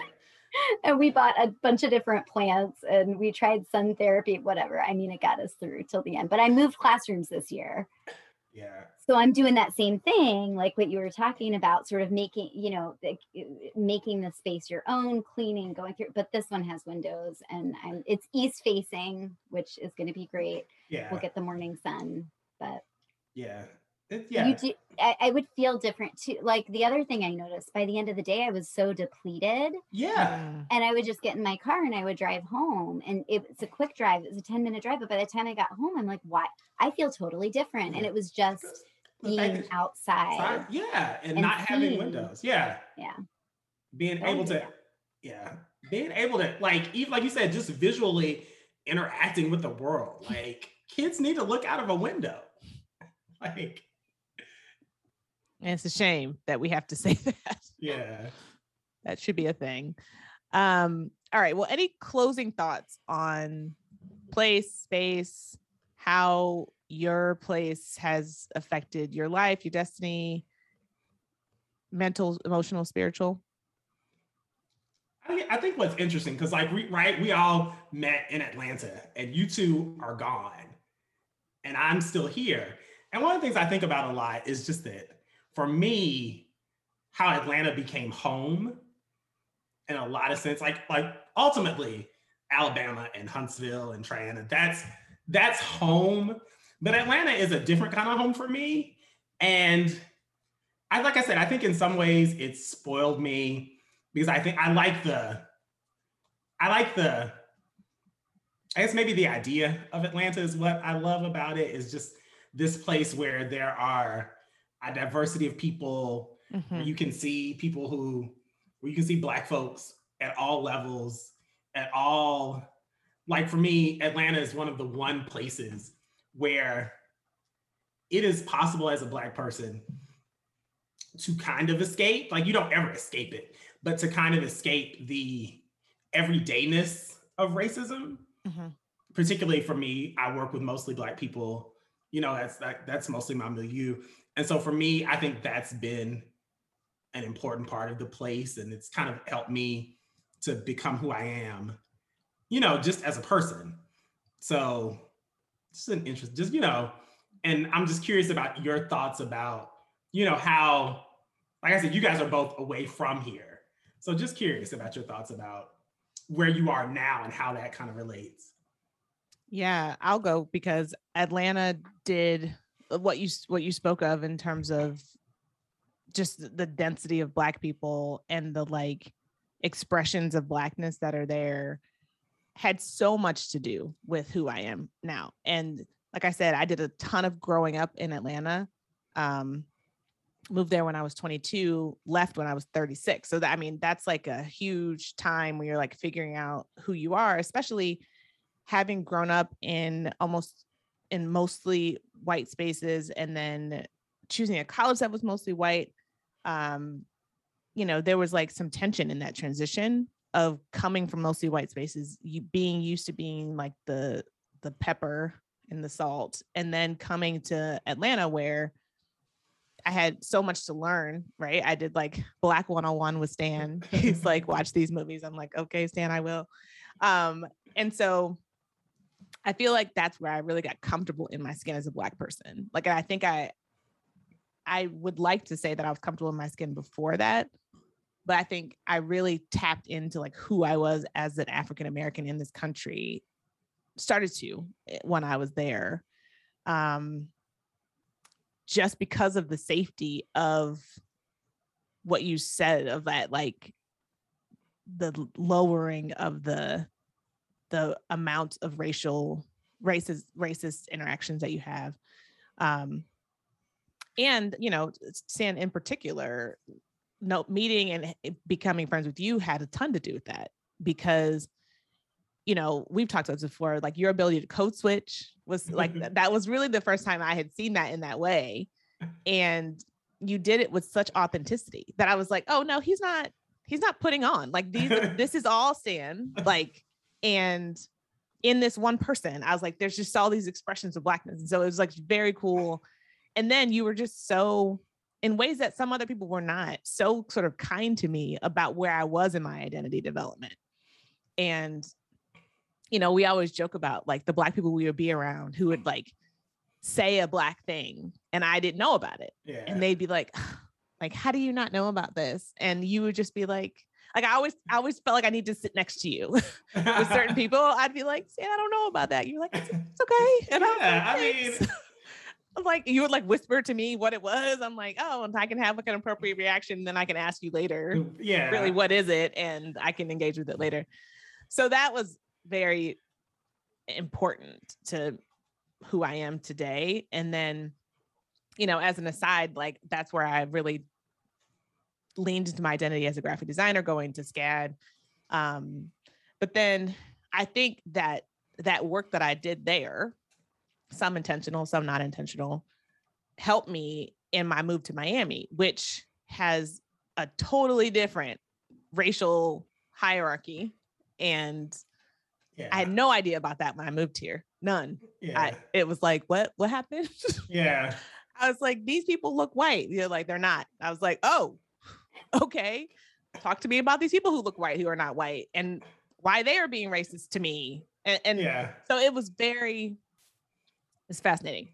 Speaker 3: and we bought a bunch of different plants and we tried sun therapy, whatever. I mean, it got us through till the end. But I moved classrooms this year.
Speaker 2: Yeah.
Speaker 3: So I'm doing that same thing, like what you were talking about, sort of making, you know, like, uh, making the space your own, cleaning, going through. But this one has windows and I'm, it's east facing, which is going to be great.
Speaker 2: Yeah.
Speaker 3: We'll get the morning sun. But
Speaker 2: Yeah. It- yeah.
Speaker 3: you do, I, I would feel different too. Like the other thing I noticed by the end of the day, I was so depleted.
Speaker 2: yeah.
Speaker 3: And I would just get in my car and I would drive home. And it, it's a quick drive. It was a 10 minute drive. But by the time I got home, I'm like, why? I feel totally different. And it was just being
Speaker 2: that-
Speaker 3: outside.
Speaker 2: Outside, Yeah. And,
Speaker 3: and
Speaker 2: not having windows. Yeah.
Speaker 3: Yeah.
Speaker 2: Being
Speaker 3: Don't
Speaker 2: able to,
Speaker 3: that.
Speaker 2: yeah. Being able to, like, even like you said, just visually interacting with the world. [laughs] Like, kids need to look out of a window. Like,
Speaker 1: And it's a shame that we have to [laughs] say that.
Speaker 2: yeah.
Speaker 1: that should be a thing. Um, all right. Well, any closing thoughts on place, space, how your place has affected your life, your destiny, mental, emotional, spiritual?
Speaker 2: I think, I think what's interesting because like we right we all met in Atlanta and you two are gone and I'm still here. And one of the things I think about a lot is just that for me, how Atlanta became home in a lot of sense, like like ultimately Alabama and Huntsville and Triana, that's that's home. But Atlanta is a different kind of home for me. And I like I said, I think in some ways it spoiled me because I think I like the I like the I guess maybe the idea of Atlanta is what I love about it is just this place where there are a diversity of people
Speaker 1: Mhm.
Speaker 2: you can see people who where you can see black folks at all levels at all like for me Atlanta is one of the one places where it is possible as a black person to kind of escape like you don't ever escape it but to kind of escape the everydayness of racism
Speaker 1: Mhm.
Speaker 2: particularly for me i work with mostly black people you know that's that, that's mostly my milieu and so for me i think that's been an important part of the place and it's kind of helped me to become who i am you know just as a person. So just an interest just you know and i'm just curious about your thoughts about you know how like i said you guys are both away from here. So just curious about your thoughts about where you are now and how that kind of relates.
Speaker 1: Yeah, I'll go because Atlanta did what you what you spoke of in terms of just the density of black people and the like expressions of blackness that are there had so much to do with who I am now. And like I said, I did a ton of growing up in Atlanta. Um moved there when I was 22, left when I was 36. So that I mean, that's like a huge time when you're like figuring out who you are, especially having grown up in almost in mostly white spaces and then choosing a college that was mostly white um you know there was like some tension in that transition of coming from mostly white spaces you being used to being like the the pepper and the salt and then coming to atlanta where i had so much to learn right? I did like black 101 with stan. [laughs] He's like watch these movies. I'm like okay stan i will. Um and so I feel like that's where I really got comfortable in my skin as a black person. Like I think I I would like to say that I was comfortable in my skin before that, but I think I really tapped into like who I was as an African American in this country started to eh, when I was there. Um just because of the safety of what you said of that like the lowering of the the amount of racial racist racist interactions that you have um and you know, Stan in particular, no meeting and becoming friends with you had a ton to do with that because you know, we've talked about this before, like your ability to code switch was like that was really the first time I had seen that in that way. And you did it with such authenticity that I was like, oh no, he's not, he's not putting on like these, [laughs] this is all Stan. Like, and in this one person, I was like, there's just all these expressions of blackness. And so it was like very cool. And then you were just so in ways that some other people were not so sort of kind to me about where I was in my identity development. And you know, we always joke about like the black people we would be around who would like say a black thing and I didn't know about it.
Speaker 2: Yeah.
Speaker 1: And they'd be like, like, how do you not know about this? And you would just be like, like I always, I always felt like I need to sit next to you [laughs] with certain [laughs] people. I'd be like, see, I don't know about that. You're like, it's, it's okay. [laughs] And
Speaker 2: yeah, I, like, I mean,
Speaker 1: like you would like whisper to me what it was. I'm like, oh, and I can have like an appropriate reaction. Then I can ask you later.
Speaker 2: Yeah.
Speaker 1: Really, what is it? And I can engage with it later. So that was very important to who I am today. And then, you know, as an aside, like that's where I really leaned into my identity as a graphic designer going to SCAD. Um, but then I think that that work that I did there, some intentional, some not intentional, helped me in my move to Miami, which has a totally different racial hierarchy and yeah. I had no idea about that when I moved here. None. Yeah. I, it was like, what? What happened? [laughs]
Speaker 2: Yeah.
Speaker 1: I was like, these people look white. You're like, they're not. I was like, oh, okay. Talk to me about these people who look white, who are not white, and why they are being racist to me. And, and
Speaker 2: yeah.
Speaker 1: so it was very, it's fascinating.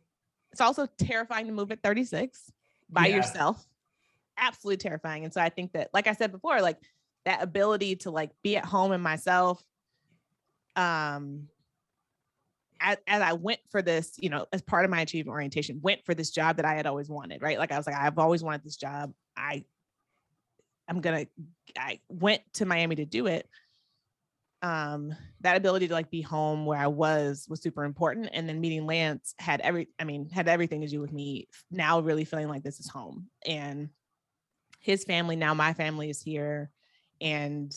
Speaker 1: It's also terrifying to move at 36 by yeah. yourself. Absolutely terrifying. And so I think that, like I said before, like that ability to like be at home in myself um as, as I went for this, you know, as part of my achievement orientation, went for this job that I had always wanted, right? Like I was like, I've always wanted this job. I I'm gonna I went to Miami to do it. Um, that ability to like be home where I was was super important. And then meeting Lance had every, I mean, had everything to do with me now really feeling like this is home. And his family, now my family is here. And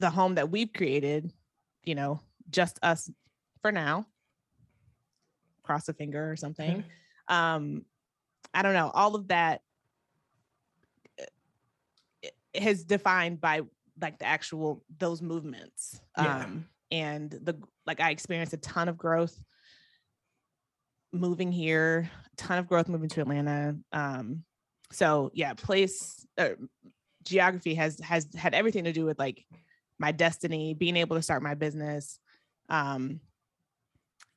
Speaker 1: the home that we've created, you know, just us for now, cross a finger or something. um, I don't know. All of that is defined by like the actual those movements. Yeah. Um, and the like I experienced a ton of growth moving here, a ton of growth moving to Atlanta. Um, so yeah, place uh, geography has has had everything to do with like my destiny, being able to start my business. Um,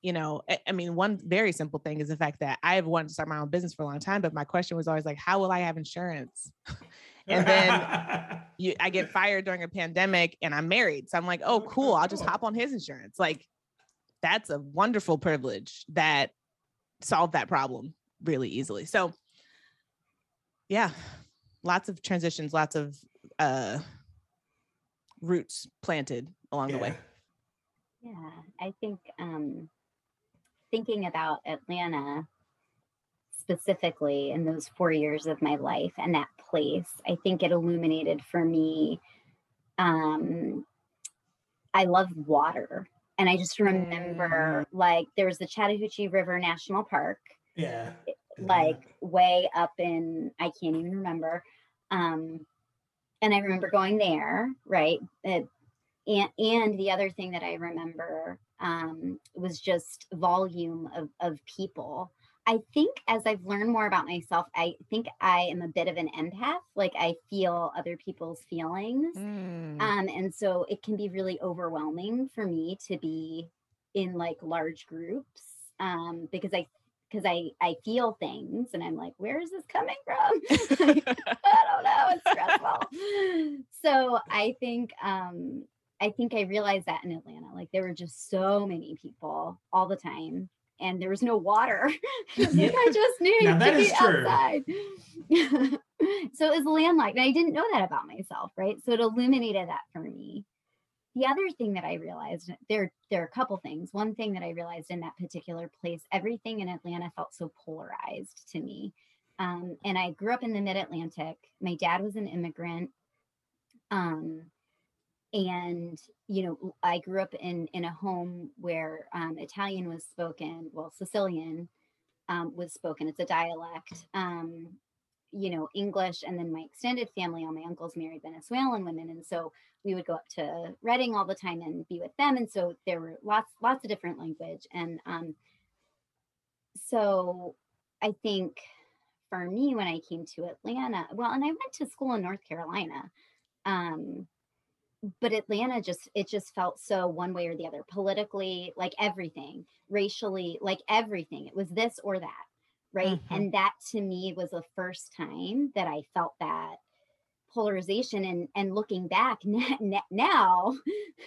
Speaker 1: you know, I, I, mean, one very simple thing is the fact that I have wanted to start my own business for a long time, but my question was always like, how will I have insurance? [laughs] and then [laughs] you, I get fired during a pandemic and I'm married. So I'm like, oh, cool. I'll just hop on his insurance. Like, that's a wonderful privilege that solved that problem really easily. So, yeah, lots of transitions, lots of uh, roots planted along yeah. the way.
Speaker 3: Yeah, I think um, thinking about Atlanta specifically in those four years of my life and that place, I think it illuminated for me. Um, I love water. And I just remember mm. like there was the Chattahoochee River National Park.
Speaker 2: Yeah.
Speaker 3: Like yeah. way up in, I can't even remember. Um, and I remember going there, right? It, and and the other thing that I remember um, was just volume of of people. I think as I've learned more about myself, I think I am a bit of an empath. Like I feel other people's feelings, mm. um, and so it can be really overwhelming for me to be in like large groups um, because I because I I feel things and I'm like, where is this coming from? [laughs] [laughs] I don't know. It's stressful. so I think um I think I realized that in Atlanta. Like there were just so many people all the time. And there was no water. [laughs] I, just need now, to be outside. [laughs] so it was landlocked. And I didn't know that about myself, right? So it illuminated that for me. the other thing that I realized there there are a couple things. One thing that I realized in that particular place, everything in Atlanta felt so polarized to me. Um, and I grew up in the Mid Atlantic. My dad was an immigrant, um, and you know I grew up in in a home where um, Italian was spoken, well Sicilian um, was spoken. It's a dialect. Um, you know English, and then my extended family, all my uncles married Venezuelan women, and so we would go up to Reading all the time and be with them. And so there were lots, lots of different language. And um, so I think for me, when I came to Atlanta, well, and I went to school in North Carolina. Um, but Atlanta just it just felt so one way or the other politically like everything racially like everything it was this or that right mm-hmm. and that to me was the first time that I felt that polarization and and looking back [laughs] now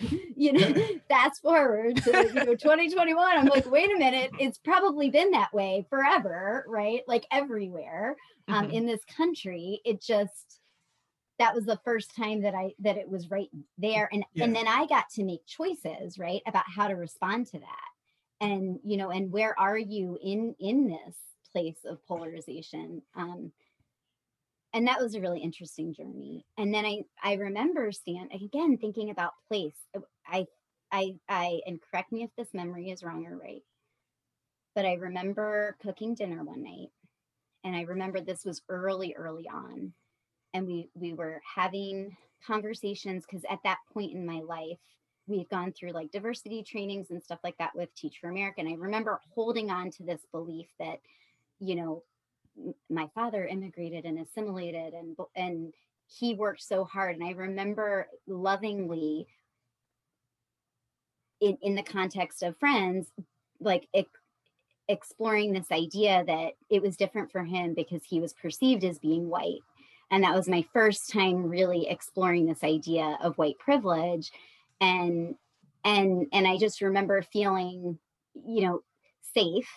Speaker 3: [laughs] you know [laughs] fast forward to you know 2021 i'm like wait a minute it's probably been that way forever right like everywhere um mm-hmm. in this country it just that was the first time that i that it was right there and yeah. and then i got to make choices right about how to respond to that. And you know and where are you in in this place of polarization? Um and that was a really interesting journey. And then i i remember stan again thinking about place. Uh, i i i and correct me if this memory is wrong or right but i remember cooking dinner one night and i remember this was early early on and we we were having conversations because at that point in my life we had gone through like diversity trainings and stuff like that with teach for america and i remember holding on to this belief that you know my father immigrated and assimilated and and he worked so hard and i remember lovingly in, in the context of friends like exploring this idea that it was different for him because he was perceived as being white and that was my first time really exploring this idea of white privilege and and and i just remember feeling you know safe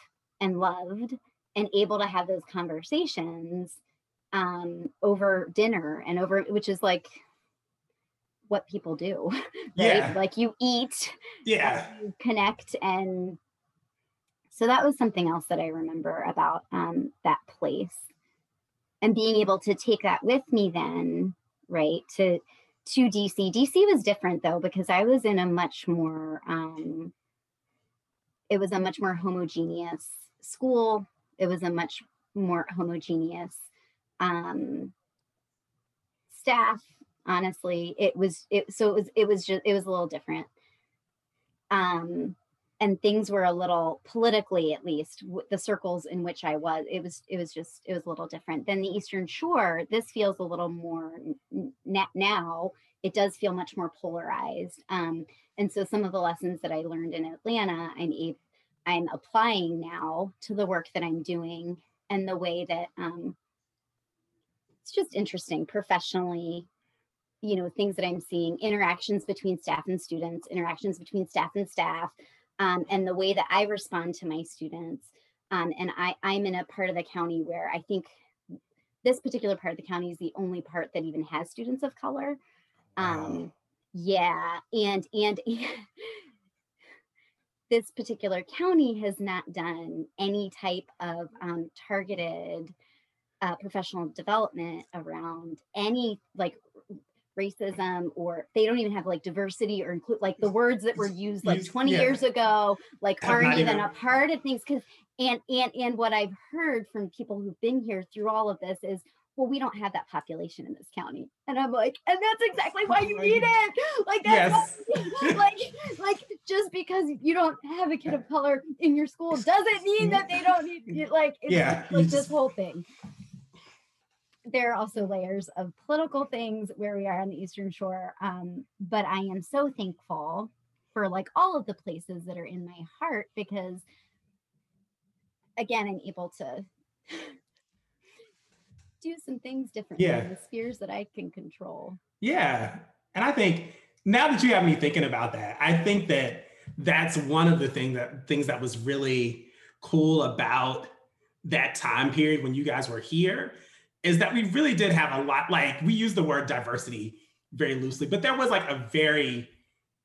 Speaker 3: and loved and able to have those conversations um, over dinner and over, which is like what people do, [laughs] right? Yeah. Like you eat,
Speaker 2: yeah,
Speaker 3: you connect, and so that was something else that I remember about um, that place, and being able to take that with me then, right to to DC. DC was different though because I was in a much more um, it was a much more homogeneous school. It was a much more homogeneous um, staff honestly. It was it so it was it was just it was a little different. Um and things were a little politically at least the circles in which i was it was it was just it was a little different. Than the eastern shore this feels a little more now it does feel much more polarized um and so some of the lessons that i learned in atlanta i'm I'm applying now to the work that I'm doing and the way that um, it's just interesting professionally, you know, things that I'm seeing, interactions between staff and students, interactions between staff and staff, um, and the way that I respond to my students. Um, and I, I'm in a part of the county where I think this particular part of the county is the only part that even has students of color. Um, wow. Yeah, and and [laughs] this particular county has not done any type of um, targeted uh, professional development around any like racism or they don't even have like diversity or include like the words that were used like 20 yeah. years ago like aren't even, even a part of things because and and and what i've heard from people who've been here through all of this is well, we don't have that population in this county. And I'm like, and that's exactly why you need it. Like that's yes. [laughs] like like just because you don't have a kid of color in your school doesn't mean that they don't need it. Like it's yeah, like this whole thing. There are also layers of political things where we are on the Eastern Shore. Um, but I am so thankful for like all of the places that are in my heart because again, I'm able to [laughs] do some things differently yeah. in the spheres that I can control.
Speaker 2: Yeah. And I think now that you have me thinking about that, I think that that's one of the thing that things that was really cool about that time period when you guys were here is that we really did have a lot like we use the word diversity very loosely but there was like a very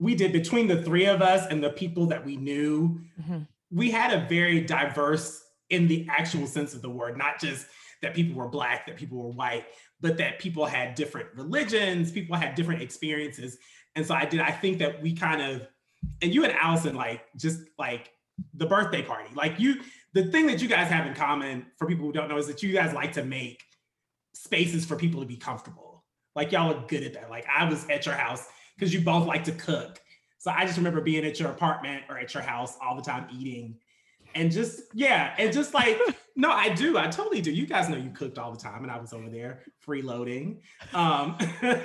Speaker 2: we did between the three of us and the people that we knew,
Speaker 1: Mm-hmm.
Speaker 2: we had a very diverse in the actual sense of the word, not just that people were black, that people were white, but that people had different religions, people had different experiences. And so I did, I think that we kind of, and you and Alison, like just like the birthday party, like you, the thing that you guys have in common for people who don't know is that you guys like to make spaces for people to be comfortable. Like y'all are good at that. Like I was at your house because you both like to cook. So I just remember being at your apartment or at your house all the time eating. And just, yeah, and just like, [laughs] no, I do. I totally do. You guys know you cooked all the time, and I was over there freeloading. Um, [laughs]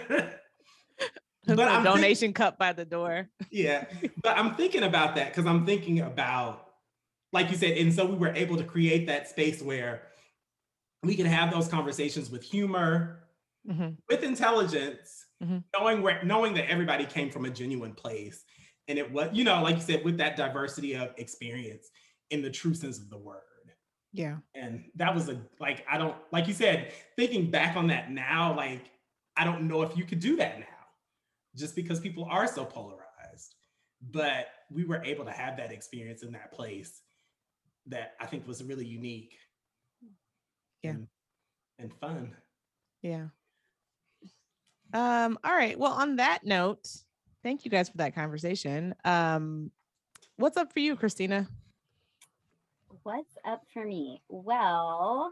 Speaker 1: But
Speaker 2: I'm think-
Speaker 1: donation cup by the door.
Speaker 2: yeah, but I'm thinking about that because I'm thinking about, like you said, and so we were able to create that space where we can have those conversations with humor,
Speaker 1: Mhm.
Speaker 2: with intelligence,
Speaker 1: Mhm.
Speaker 2: knowing where knowing that everybody came from a genuine place. And it was, you know, like you said, with that diversity of experience in the true sense of the word.
Speaker 1: Yeah.
Speaker 2: And that was a like, I don't like you said, thinking back on that now, like, I don't know if you could do that now, just because people are so polarized. But we were able to have that experience in that place that I think was really unique.
Speaker 1: Yeah.
Speaker 2: And, and fun.
Speaker 1: Yeah. Um, all right. Well, on that note, thank you guys for that conversation. Um, what's up for you, Christina?
Speaker 3: What's up for me? Well,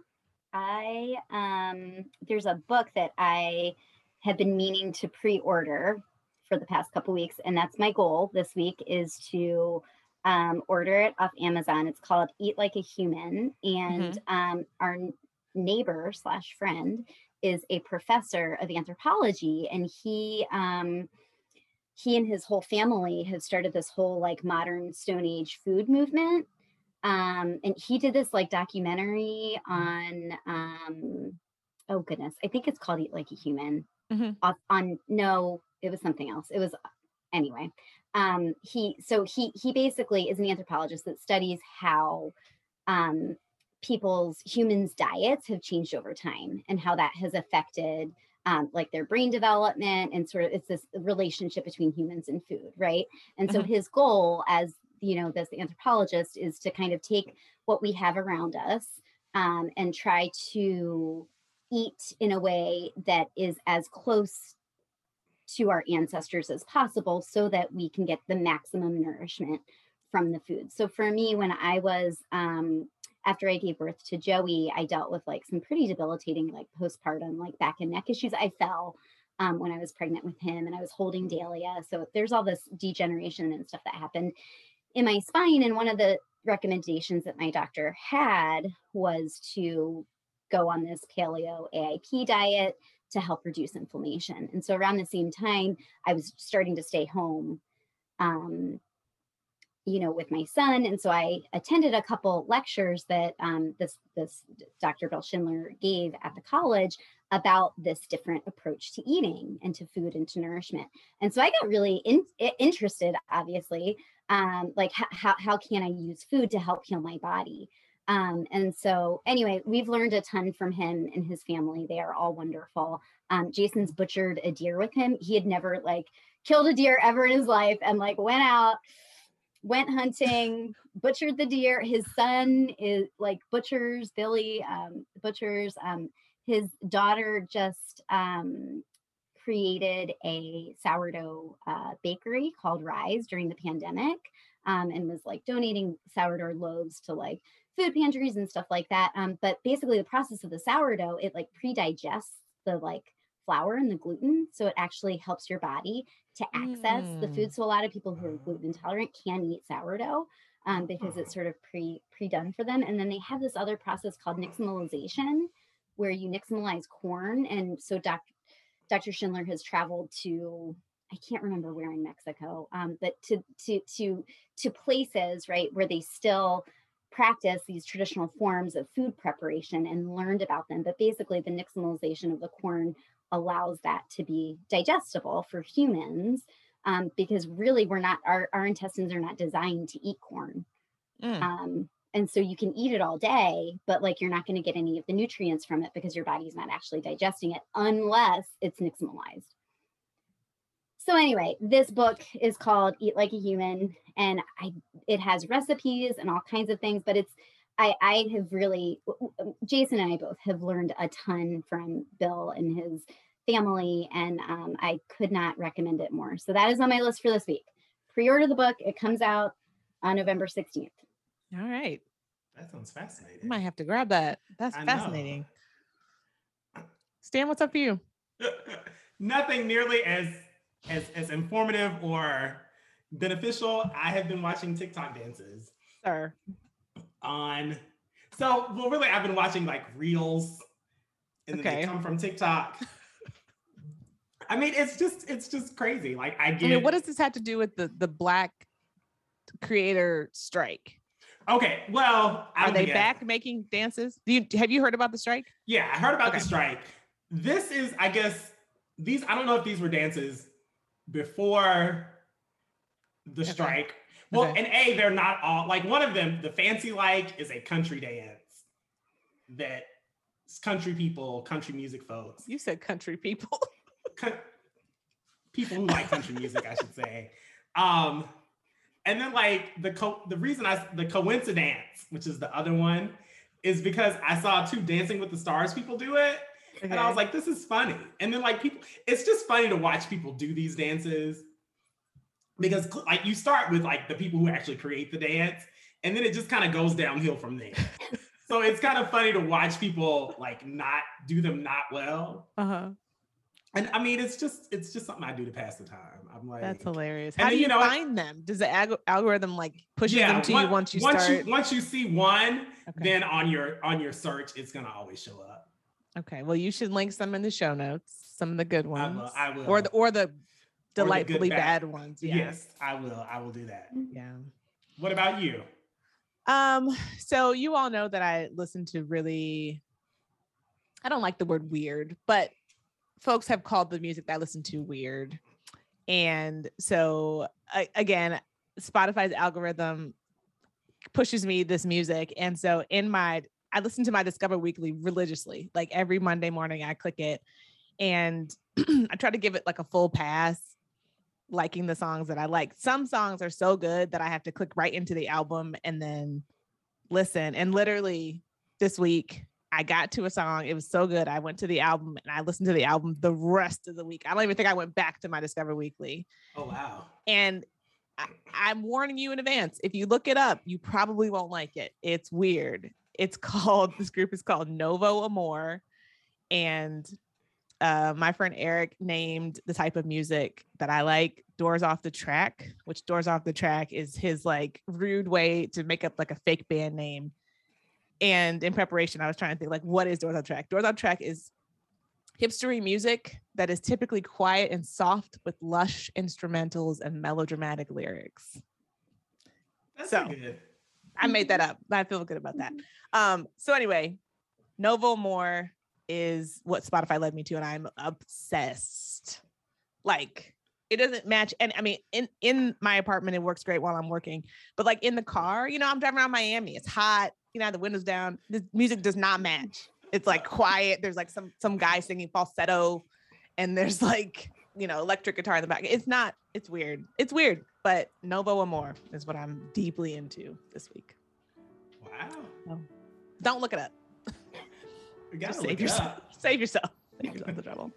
Speaker 3: I um there's a book that I have been meaning to pre-order for the past couple weeks and that's my goal this week is to um, order it off Amazon. It's called Eat Like a Human and um, our n- neighbor slash friend is a professor of anthropology and he um he and his whole family have started this whole like modern stone age food movement um and he did this like documentary on um oh goodness i think it's called eat like a human
Speaker 1: Mhm.
Speaker 3: off on no it was something else it was anyway um he so he he basically is an anthropologist that studies how um people's humans diets have changed over time and how that has affected um, like their brain development and sort of it's this relationship between humans and food right and so
Speaker 1: Mhm.
Speaker 3: his goal as you know this anthropologist is to kind of take what we have around us um, and try to eat in a way that is as close to our ancestors as possible so that we can get the maximum nourishment from the food so for me when i was um, after I gave birth to Joey, I dealt with like some pretty debilitating like postpartum like back and neck issues. I fell um, when I was pregnant with him and I was holding Dahlia. So there's all this degeneration and stuff that happened in my spine. And one of the recommendations that my doctor had was to go on this paleo AIP diet to help reduce inflammation. And so around the same time, I was starting to stay home um, you know, with my son. And so I attended a couple lectures that um, this this Dr. Bill Schindler gave at the college about this different approach to eating and to food and to nourishment. And so I got really in, interested, obviously, um, like how how can I use food to help heal my body? Um, and so anyway, we've learned a ton from him and his family. They are all wonderful. Um, Jason's butchered a deer with him. He had never like killed a deer ever in his life and like went out went hunting, butchered the deer. His son is like butchers, Billy, um, butchers. Um, his daughter just um, created a sourdough uh, bakery called Rise during the pandemic um, and was like donating sourdough loaves to like food pantries and stuff like that. Um, but basically, the process of the sourdough, it like pre digests the like flour and the gluten. So it actually helps your body to access the
Speaker 1: Mm.
Speaker 3: food. So a lot of people who are gluten intolerant can eat sourdough um, because it's sort of pre pre done for them. And then they have this other process called nixtamalization, where you nixtamalize corn. And so Dr. Dr. Schindler has traveled to I can't remember where in Mexico, um, but to to to to places right where they still practice these traditional forms of food preparation and learned about them. But basically, the nixtamalization of the corn allows that to be digestible for humans um, because really we're not our, our intestines are not designed to eat corn
Speaker 1: Mm.
Speaker 3: um, and so you can eat it all day but like you're not going to get any of the nutrients from it because your body's not actually digesting it unless it's nixtamalized so anyway, this book is called Eat Like a Human, and I it has recipes and all kinds of things, but it's I I have really Jason and I both have learned a ton from Bill and his family, and um, I could not recommend it more. So that is on my list for this week. Pre-order the book; it comes out on November sixteenth.
Speaker 1: All right,
Speaker 2: That sounds fascinating.
Speaker 1: I might have to grab that. That's
Speaker 2: I know.
Speaker 1: fascinating. Stan, what's up for you? [laughs]
Speaker 2: Nothing nearly as as as informative or beneficial. I have been watching TikTok dances
Speaker 1: Sir.
Speaker 2: On. So, well, really, I've been watching like reels, and
Speaker 1: Okay.
Speaker 2: they come from TikTok. I mean, it's just it's just crazy. Like I
Speaker 1: I mean, what does this have to do with the the black creator strike?
Speaker 2: Okay, well, I
Speaker 1: Are they back making dances? Do you have you heard about the strike?
Speaker 2: Yeah, I heard about
Speaker 1: Okay.
Speaker 2: the strike. This is, I guess, these. I don't know if these were dances before the
Speaker 1: Okay.
Speaker 2: strike. Well,
Speaker 1: Okay.
Speaker 2: and a, they're not all like one of them. The fancy like is a country dance that country people, country music folks,
Speaker 1: You said country people. [laughs]
Speaker 2: co- people who like country music, I should say. Um, and then like the co- the reason I the coincidence, which is the other one, is because I saw two Dancing with the Stars people do it, and I was like, this is funny. And then like people, it's just funny to watch people do these dances because like you start with like the people who actually create the dance, and then it just kind of goes downhill from there. so it's kind of funny to watch people like not do them not well.
Speaker 1: uh huh.
Speaker 2: And I mean, it's just it's just something I do to pass the time. I'm like,
Speaker 1: That's hilarious. How
Speaker 2: then,
Speaker 1: do
Speaker 2: you
Speaker 1: you
Speaker 2: know
Speaker 1: find them? Does the alg- algorithm like pushes them to you once you
Speaker 2: once
Speaker 1: start?
Speaker 2: you once you see one,
Speaker 1: Okay.
Speaker 2: then on your on your search, it's gonna always show up.
Speaker 1: Okay. Well, you should link some in the show notes. Some of the good
Speaker 2: I
Speaker 1: ones,
Speaker 2: will. I will.
Speaker 1: or the or the
Speaker 2: good
Speaker 1: delightfully
Speaker 2: bad.
Speaker 1: bad. ones. Yeah.
Speaker 2: Yes, I will. I will do that.
Speaker 1: Yeah.
Speaker 2: What about you?
Speaker 1: Um. So you all know that I listen to really. I don't like the word weird, but folks have called the music that I listen to weird, and so I, again, Spotify's algorithm pushes me this music, and so in my I listen to my Discover Weekly religiously, like every Monday morning. I click it, and [clears throat] I try to give it like a full pass liking the songs that I like. Some songs are so good that I have to click right into the album and then listen. And literally this week, I got to a song. It was so good. I went to the album and I listened to the album the rest of the week. I don't even think I went back to my Discover Weekly.
Speaker 2: Oh wow.
Speaker 1: And I, I'm warning you in advance. If you look it up, you probably won't like it. It's weird. It's [laughs] called, this group is called Novo Amor. And uh, my friend Eric named the type of music that I like Doors Off the Track, which Doors Off the Track is his like rude way to make up like a fake band name. And in preparation, I was trying to think like, what is Doors Off the Track? Doors Off the Track is hipstery music that is typically quiet and soft with lush instrumentals and melodramatic lyrics.
Speaker 2: That's
Speaker 1: So,
Speaker 2: good.
Speaker 1: I made that up. I feel good about that. Um, so anyway, Novo Amor is what Spotify led me to, and I'm obsessed. Like it doesn't match. And I mean, in in my apartment, it works great while I'm working. But like in the car, you know, I'm driving around Miami. It's hot. You know, the windows down. The music does not match. It's like quiet. There's like some some guy singing falsetto, and there's [laughs] like you know electric guitar in the back. It's not. It's weird. It's weird. But Novo Amor is what I'm deeply into this week.
Speaker 2: Wow.
Speaker 1: Don't look it up.
Speaker 2: We gotta
Speaker 1: save yourself. [laughs] Save yourself. Save yourself the trouble.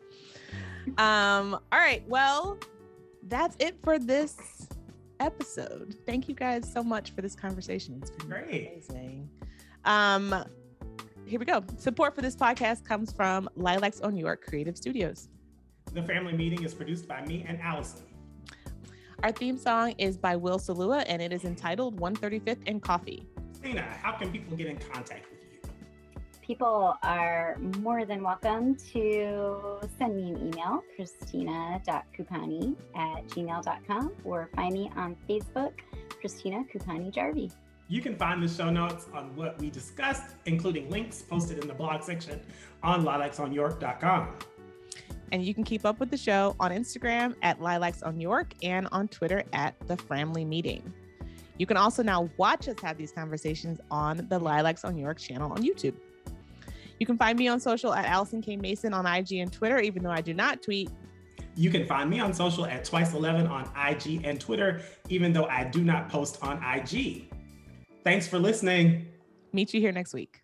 Speaker 1: Um. All right. Well, that's it for this episode. Thank you guys so much for this conversation. It's been
Speaker 2: Great.
Speaker 1: amazing. Um. Here we go. Support for this podcast comes from Lilacs on New York Creative Studios.
Speaker 2: The family meeting is produced by me and Alison.
Speaker 1: Our theme song is by Will Salua and it is entitled 135th and Coffee.
Speaker 2: Christina, how can people get in contact you?
Speaker 3: People are more than welcome to send me an email, christina.kupani at gmail.com, or find me on Facebook, Christina Kupani Jarvie.
Speaker 2: You can find the show notes on what we discussed, including links posted in the blog section on lilacsonyork.com.
Speaker 1: And you can keep up with the show on Instagram at Lilacs on York and on Twitter at The Family Meeting. You can also now watch us have these conversations on the Lilacs on York channel on YouTube. You can find me on social at Alison K. Mason on IG and Twitter, even though I do not tweet.
Speaker 2: You can find me on social at Twice11 on IG and Twitter, even though I do not post on IG. Thanks for listening.
Speaker 1: Meet you here next week.